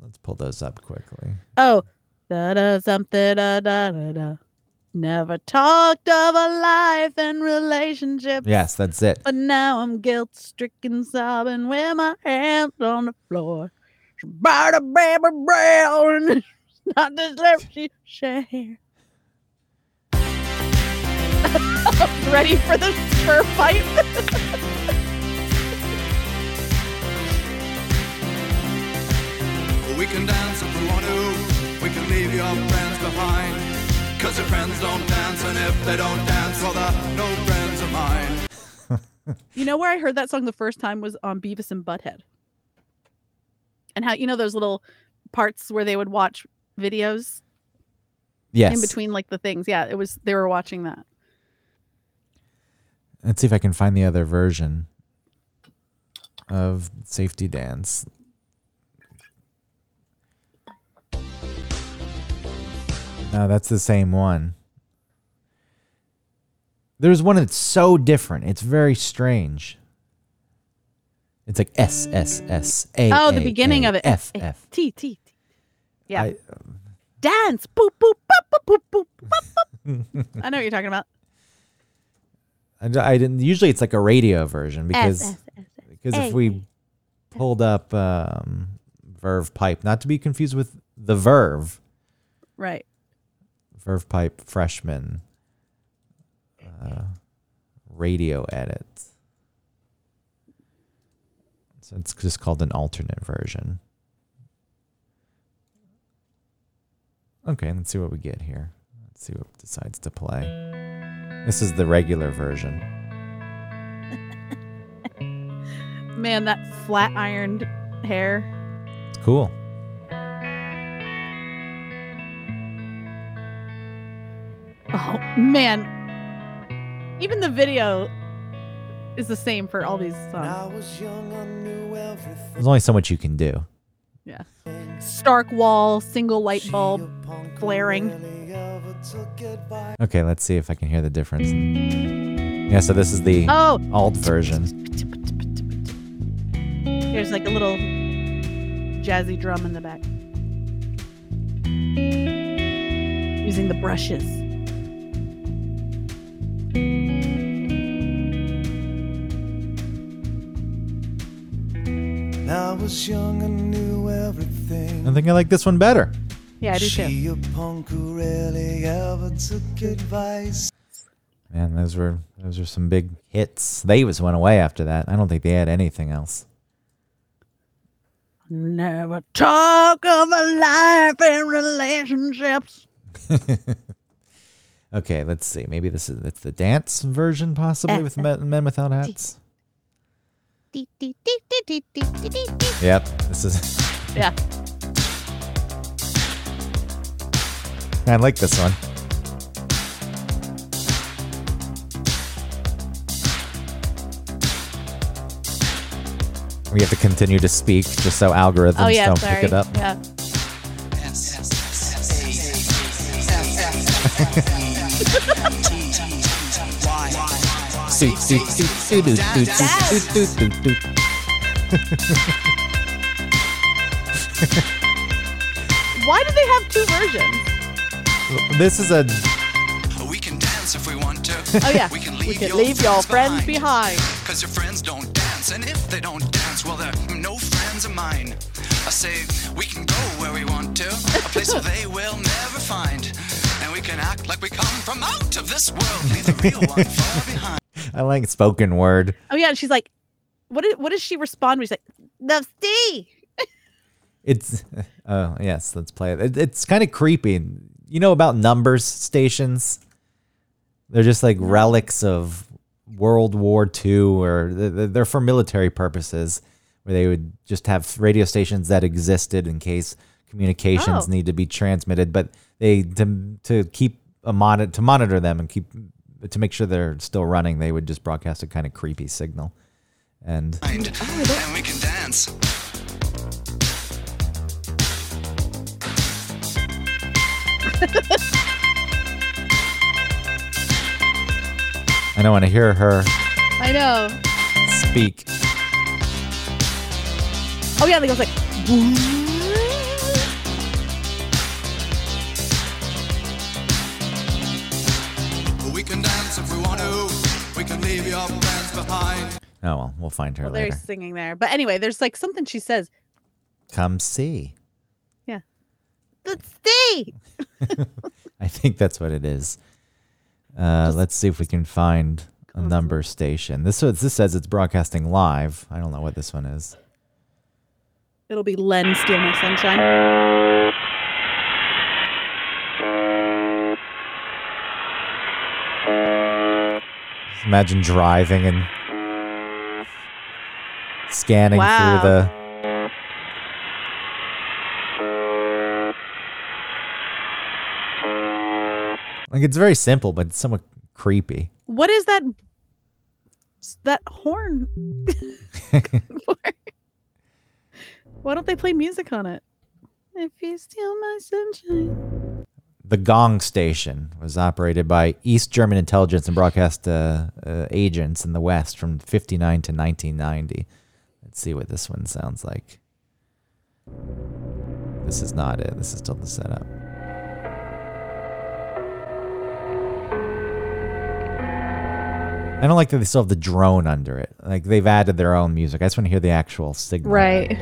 let's pull those up quickly. Oh, da da something da da da da. Never talked of a life and relationships. Yes, that's it. But now I'm guilt stricken, sobbing with my hands on the floor. By the baby brown, not this left she share. Ready for the spur fight? We can dance if we want to. We can leave your friends behind. Cause your friends don't dance, and if they don't dance, well, they're no friends of mine. you know where I heard that song the first time was on Beavis and Butthead. And how you know those little parts where they would watch videos Yes. in between like the things. Yeah, it was they were watching that. Let's see if I can find the other version of Safety Dance. No, that's the same one. There's one that's so different. It's very strange. It's like S S S A. Oh, the beginning of it. F F. T T. Yeah. Dance. Boop boop boop boop boop boop. I know what you're talking about. I, didn't. Usually, it's like a radio version because because if we pulled up um, Verve Pipe, not to be confused with the Verve, Right. Verve Pipe freshman uh, radio edit. So it's just called an alternate version. Okay, let's see what we get here. Let's see what decides to play. This is the regular version. Man, that flat ironed hair. It's cool. Oh man. Even the video is the same for all these songs. I was young, I knew everything. There's only so much you can do. Yeah. Stark wall, single light bulb. a flaring. rarely ever took advice. Okay, let's see if I can hear the difference. Yeah, so this is the Oh, alt version. there's like a little jazzy drum in the back. Using the brushes. I was young, I knew everything. I think I like this one better. Yeah, I do too. She a punk who rarely ever took advice. Man, those were those were some big hits. They just went away after that. I don't think they had anything else. Never talk of a life in relationships. Okay, let's see. Maybe this is it's the dance version, possibly eh. with men, men without hats. Yep, this is. Yeah. I like this one. We have to continue to speak just so algorithms Oh yeah, don't sorry. pick it up. Yeah. Why do they have two versions? This is a We can dance if we want to. Oh yeah. We can We leave, can your, leave your friends, friends behind. Cause your friends don't dance, and if they don't dance, well, they're no friends of mine. I say we can go where we want to, a place where they will never find. And we can act like we come from out of this world, leave the real one far behind. I like spoken word. Oh yeah, and she's like, what did what does she respond? She's like, the Steve. It's oh yes, let's play it. it it's kind of creepy. You know about numbers stations? They're just like relics of World War II, or th- th- they're for military purposes, where they would just have radio stations that existed in case communications Oh. need to be transmitted. But they to to keep a monitor to monitor them and keep to make sure they're still running, they would just broadcast a kind of creepy signal. And oh, And we can dance. I don't want to hear her I know. speak. Oh yeah, they goes like. Can dance if we want to. We can leave your friends behind. Oh well, we'll find her Well, they're later. singing there, but anyway, there's like something she says. Come see. Yeah. Let's Steve. I think that's what it is. Uh, let's see if we can find a number station. This was, this says it's broadcasting live. I don't know what this one is. It'll be Len Steal My Sunshine. Imagine driving and scanning Wow. through the. Like it's very simple, but it's somewhat creepy. What is that? That horn. Why don't they play music on it? If you steal my sunshine. The Gong Station was operated by East German intelligence and broadcast uh, uh, agents in the West from 59 to 1990. Let's see what this one sounds like. This is not it. This is still the setup. I don't like that they still have the drone under it. Like they've added their own music. I just want to hear the actual signal. Right.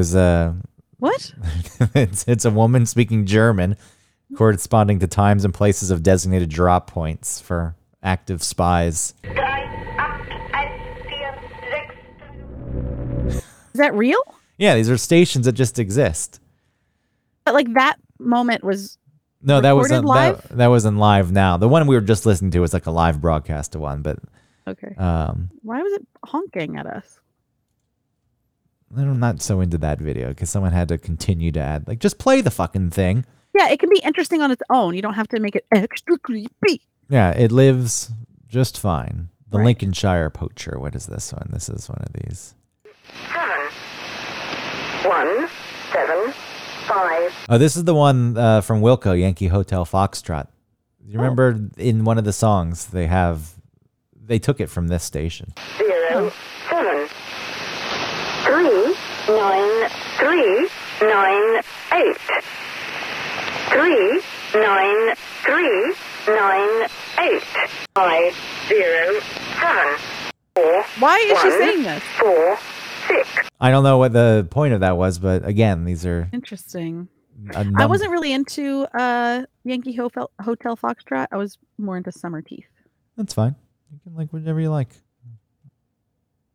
Was uh What? it's it's a woman speaking German, corresponding to times and places of designated drop points for active spies. 3, 8, 1, 4, 6, Steuerung. Is that real? Yeah, these are stations that just exist. But like that moment was No, that wasn't live? that, that wasn't live now. The one we were just listening to was like a live broadcast of one, but okay. um Why was it honking at us? I'm not so into that video because someone had to continue to add like just play the fucking thing. Yeah, it can be interesting on its own. You don't have to make it extra creepy. Yeah, it lives just fine. The Right. Lincolnshire poacher. What is this one? This is one of these. 7, 1, 7, 5. Oh, this is the one uh, from Wilco, Yankee Hotel Foxtrot. You Oh. remember in one of the songs they have they took it from this station. Zero, seven, three, nine, three, nine, eight. Three, nine, three, nine, eight. Five, zero, seven, four, Why is she One. saying this? four, six. I don't know what the point of that was, but again, these are. Interesting. A I num- wasn't really into uh Yankee Hotel Hotel Foxtrot. I was more into Summerteeth. That's fine. You can like whatever you like.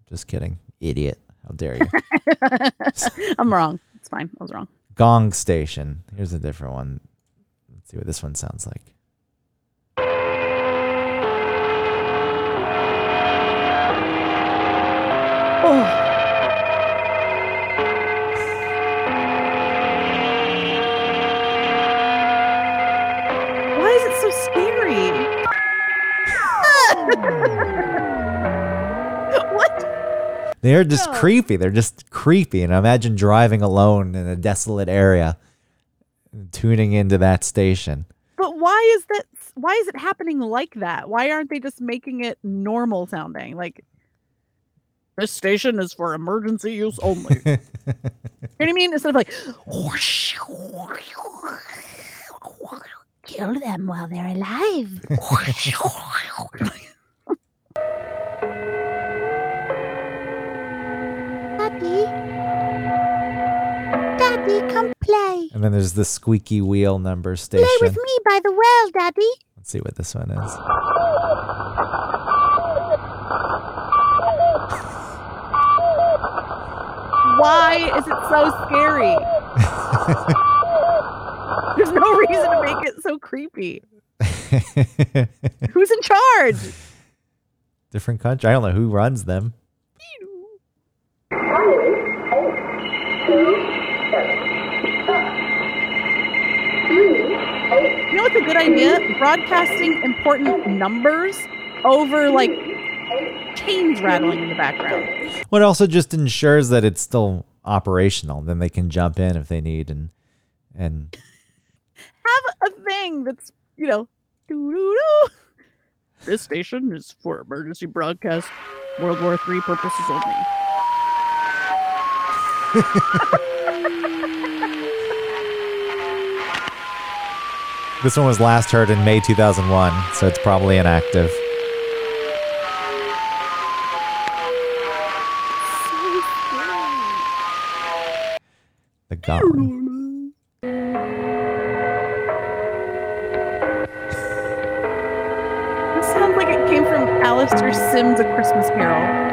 Just kidding, idiot. How dare you? I'm wrong. It's fine. I was wrong. Gong Station. Here's a different one. Let's see what this one sounds like. Oh. Why is it so scary? what? They're just No. creepy. They're just creepy. And imagine driving alone in a desolate area, tuning into that station. But why is that? Why is it happening like that? Why aren't they just making it normal sounding? Like this station is for emergency use only. you know what I mean? Instead of like, kill them while they're alive. Daddy, Daddy, come play. And then there's the squeaky wheel number station. Play station. with me by the well, Daddy. Let's see what this one is. Why is it so scary? There's no reason to make it so creepy. Who's in charge? Different country. I don't know who runs them. You know what's a good idea? Broadcasting important numbers over like chains rattling in the background. What also just ensures that it's still operational. Then they can jump in if they need and and Have a thing that's, you know, doo-doo-doo. this station is for emergency broadcast World War III purposes only. this one was last heard in May 2001, so it's probably inactive. The gong. This sounds like it came from Alastair Sims' A Christmas Carol.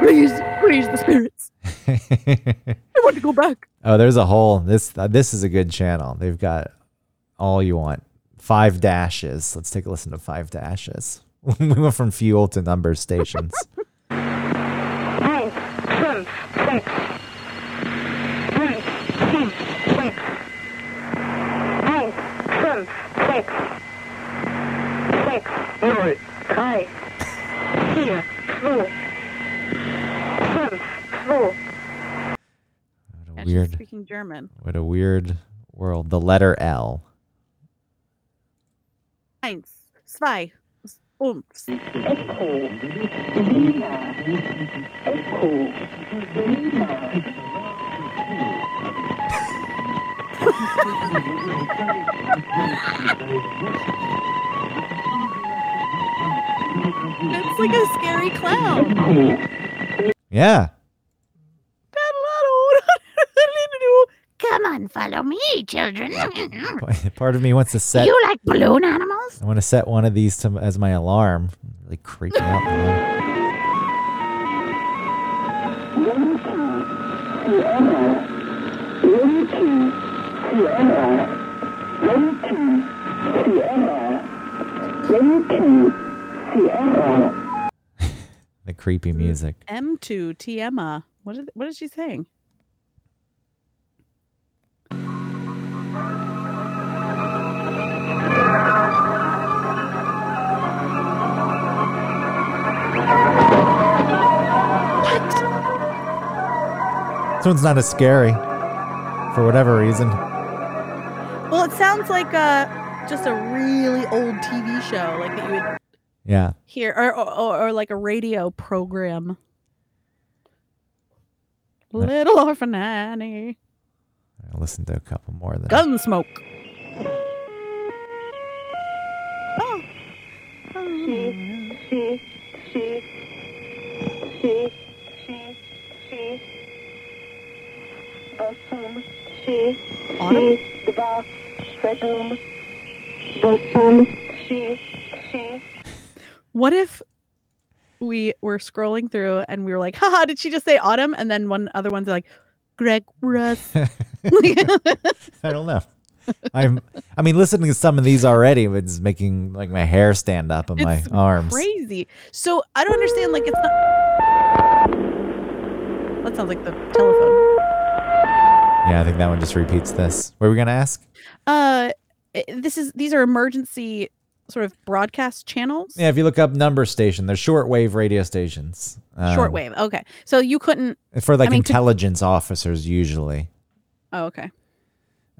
Please, please, the spirits. I want to go back. oh, there's a whole this uh, this is a good channel. They've got all you want. Five dashes. Let's take a listen to five dashes. we went from fuel to number stations. weird. speaking German. What a weird world. The letter L. Eins, zwei, und. It's like a scary clown. Yeah. Come on, follow me, children. Part of me wants to set. You like balloon animals? I want to set one of these to, as my alarm. Really creeping out. now. The creepy music. M2 Tiema. What is what is she saying? This one's not as scary for whatever reason. Well, it sounds like uh just a really old TV show, like that you would Yeah. hear, or or, or like a radio program. Little Orphan Annie, I'll listen to a couple more then. Gunsmoke. Oh. She, she, she, she, she. Bosom, she, Autumn? she, dva, sedm. Bosom, she, she. What if we were scrolling through and we were like, haha, did she just say autumn? And then one other one's like, Greg Russ. I don't know. I'm. I mean, listening to some of these already was making like my hair stand up on my arms. Crazy. So I don't understand. Like, it's not. That sounds like the telephone. Yeah, I think that one just repeats this. What were we gonna ask? Uh, this is these are emergency sort of broadcast channels. Yeah, if you look up number station, they're shortwave radio stations. Um, Shortwave. Okay. So you couldn't. for like mean, to- intelligence officers usually. Oh, okay.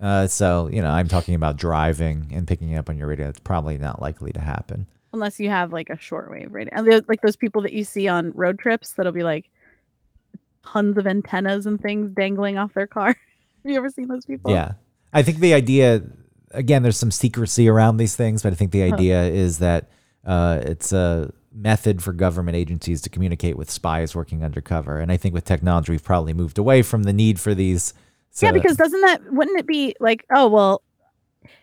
Uh, so you know, I'm talking about driving and picking up on your radio. It's probably not likely to happen. Unless you have like a shortwave radio, and like those people that you see on road trips, that'll be like tons of antennas and things dangling off their car. Have you ever seen those people? Yeah. I think the idea, again, there's some secrecy around these things, but I think the idea is that uh, it's a method for government agencies to communicate with spies working undercover. And I think with technology, we've probably moved away from the need for these. So, yeah, because doesn't that wouldn't it be like, oh well,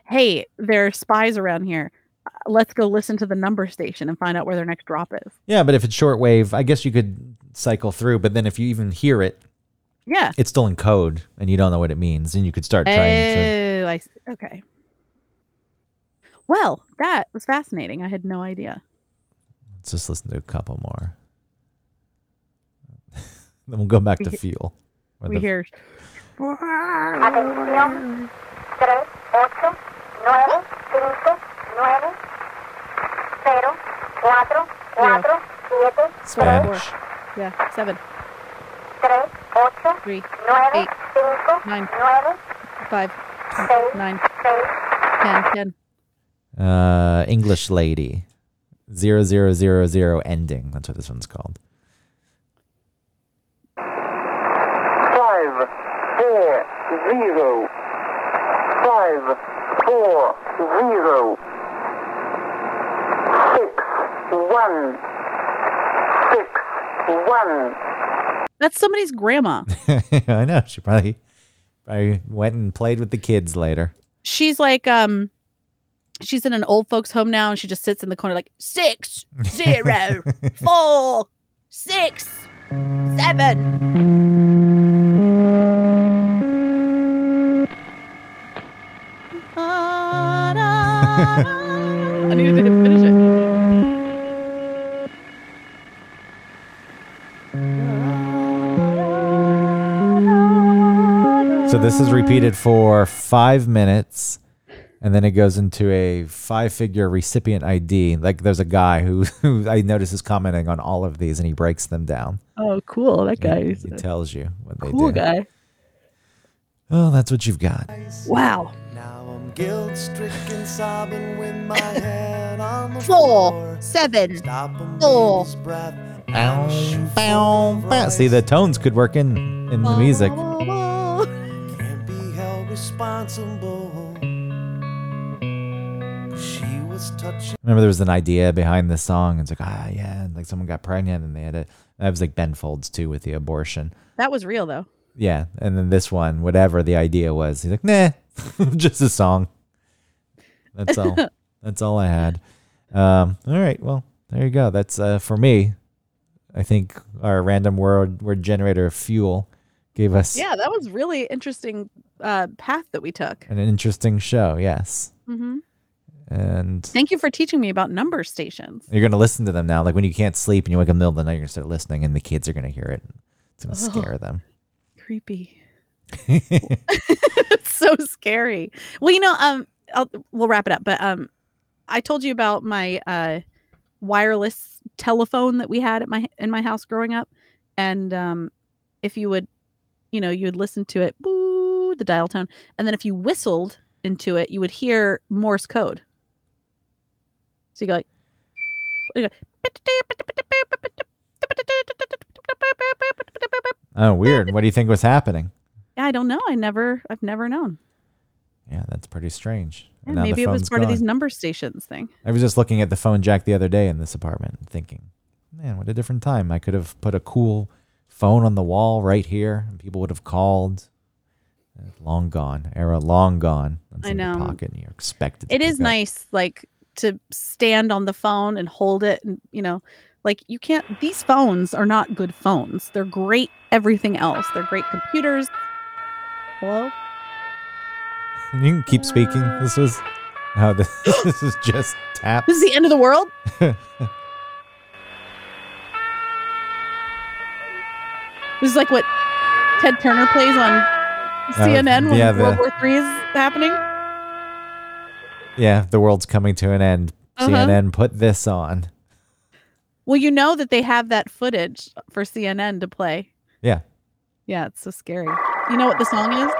hey, there are spies around here. Uh, Let's go listen to the number station and find out where their next drop is. yeah, but if it's shortwave, I guess you could cycle through. But then if you even hear it, Yeah. it's still in code and you don't know what it means. And you could start trying to. Oh, I see. okay. Well, that was fascinating. I had no idea. Let's just listen to a couple more. then we'll go back to We- fuel. We the- hear Atención. Tres, ocho, nueve, cinco, nueve, cero, cuatro, cuatro, siete, Spanish. yeah, seven, tres, ocho, three, nueve, Eight. cinco, Nine. nueve, five, seis, nine, seis. ten, ten. Uh, English lady, zero zero zero zero ending. That's what this one's called. Five, four, zero. Five, four, zero. Six, one. Six, one. That's somebody's grandma. I know. She probably, probably went and played with the kids later. She's like, um, she's in an old folks' home now, and she just sits in the corner like six, zero, four, six, seven. I needed to finish it. So this is repeated uh. for five minutes, and then it goes into a five-figure recipient ID. Like there's a guy who, who I notice is commenting on all of these, and he breaks them down. Oh, cool! That guy He- he tells you what they cool do. Cool guy. Oh, that's what you've got. Wow. Now I'm guilt stricken, sobbing with my head on the Four, floor. seven, Stop him Four. his breath. Bow, bow, bow. See, the tones could work in in the music. Can't be held responsible. She was touching. Remember, there was an idea behind this song. It's like, ah, yeah, like someone got pregnant, and they had a. That was like Ben Folds too with the abortion. That was real though. Yeah, and then this one, whatever the idea was, he's like, nah, just a song. That's all. That's all I had. Um, all right, well, there you go. That's uh, for me. I think our random word word generator fuel gave us Yeah, that was really interesting uh, path that we took. an interesting show. Yes, hmm and Thank you for teaching me about number stations. you're gonna listen to them now. Like when you can't sleep and you wake up in the middle of the night, you're gonna start listening, and the kids are gonna hear it. It's gonna Ugh. scare them. Creepy. it's so scary. Well, you know, um, I'll, we'll wrap it up. But um, I told you about my uh, wireless telephone that we had at my in my house growing up, and um, if you would, you know, you would listen to it, boo, the dial tone, and then if you whistled into it, you would hear Morse code. So you go like, you go, oh, weird. What do you think was happening? Yeah, I don't know. I never, I've never known. Yeah, that's pretty strange. Yeah, And now the maybe it was part of these number stations thing. I was just looking at the phone jack the other day in this apartment and thinking, man, what a different time. I could have put a cool phone on the wall right here and people would have called. Long gone. Era long gone. That's I know. pocket and you're expected It is nice, like to stand on the phone and hold it, and you know, like you can't. These phones are not good phones. They're great. Everything else, they're great computers. Hello. You can keep speaking. This is how this, this is just tap This is the end of the world. this is like what Ted Turner plays on CNN when yeah, World the- War Three is happening. yeah, the world's coming to an end. Uh-huh. CNN put this on. Well, you know that they have that footage for CNN to play. Yeah. Yeah, it's so scary. You know what the song is?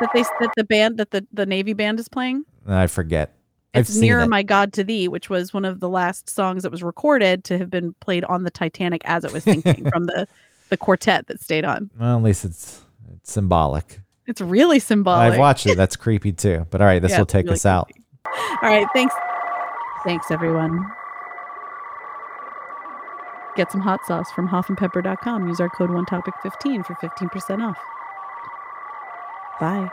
That they that the band that the, the Navy band is playing? I forget. I've It's seen Nearer it. My God to Thee, which was one of the last songs that was recorded to have been played on the Titanic as it was sinking from the the quartet that stayed on. Well, at least it's it's symbolic. It's really symbolic. I've watched it. That's creepy too. But all right, this Yeah, will take really us out. All right, thanks. Thanks everyone. Get some hot sauce from hoffandpepper.com. Use our code one topic 15 for 15% off. Bye.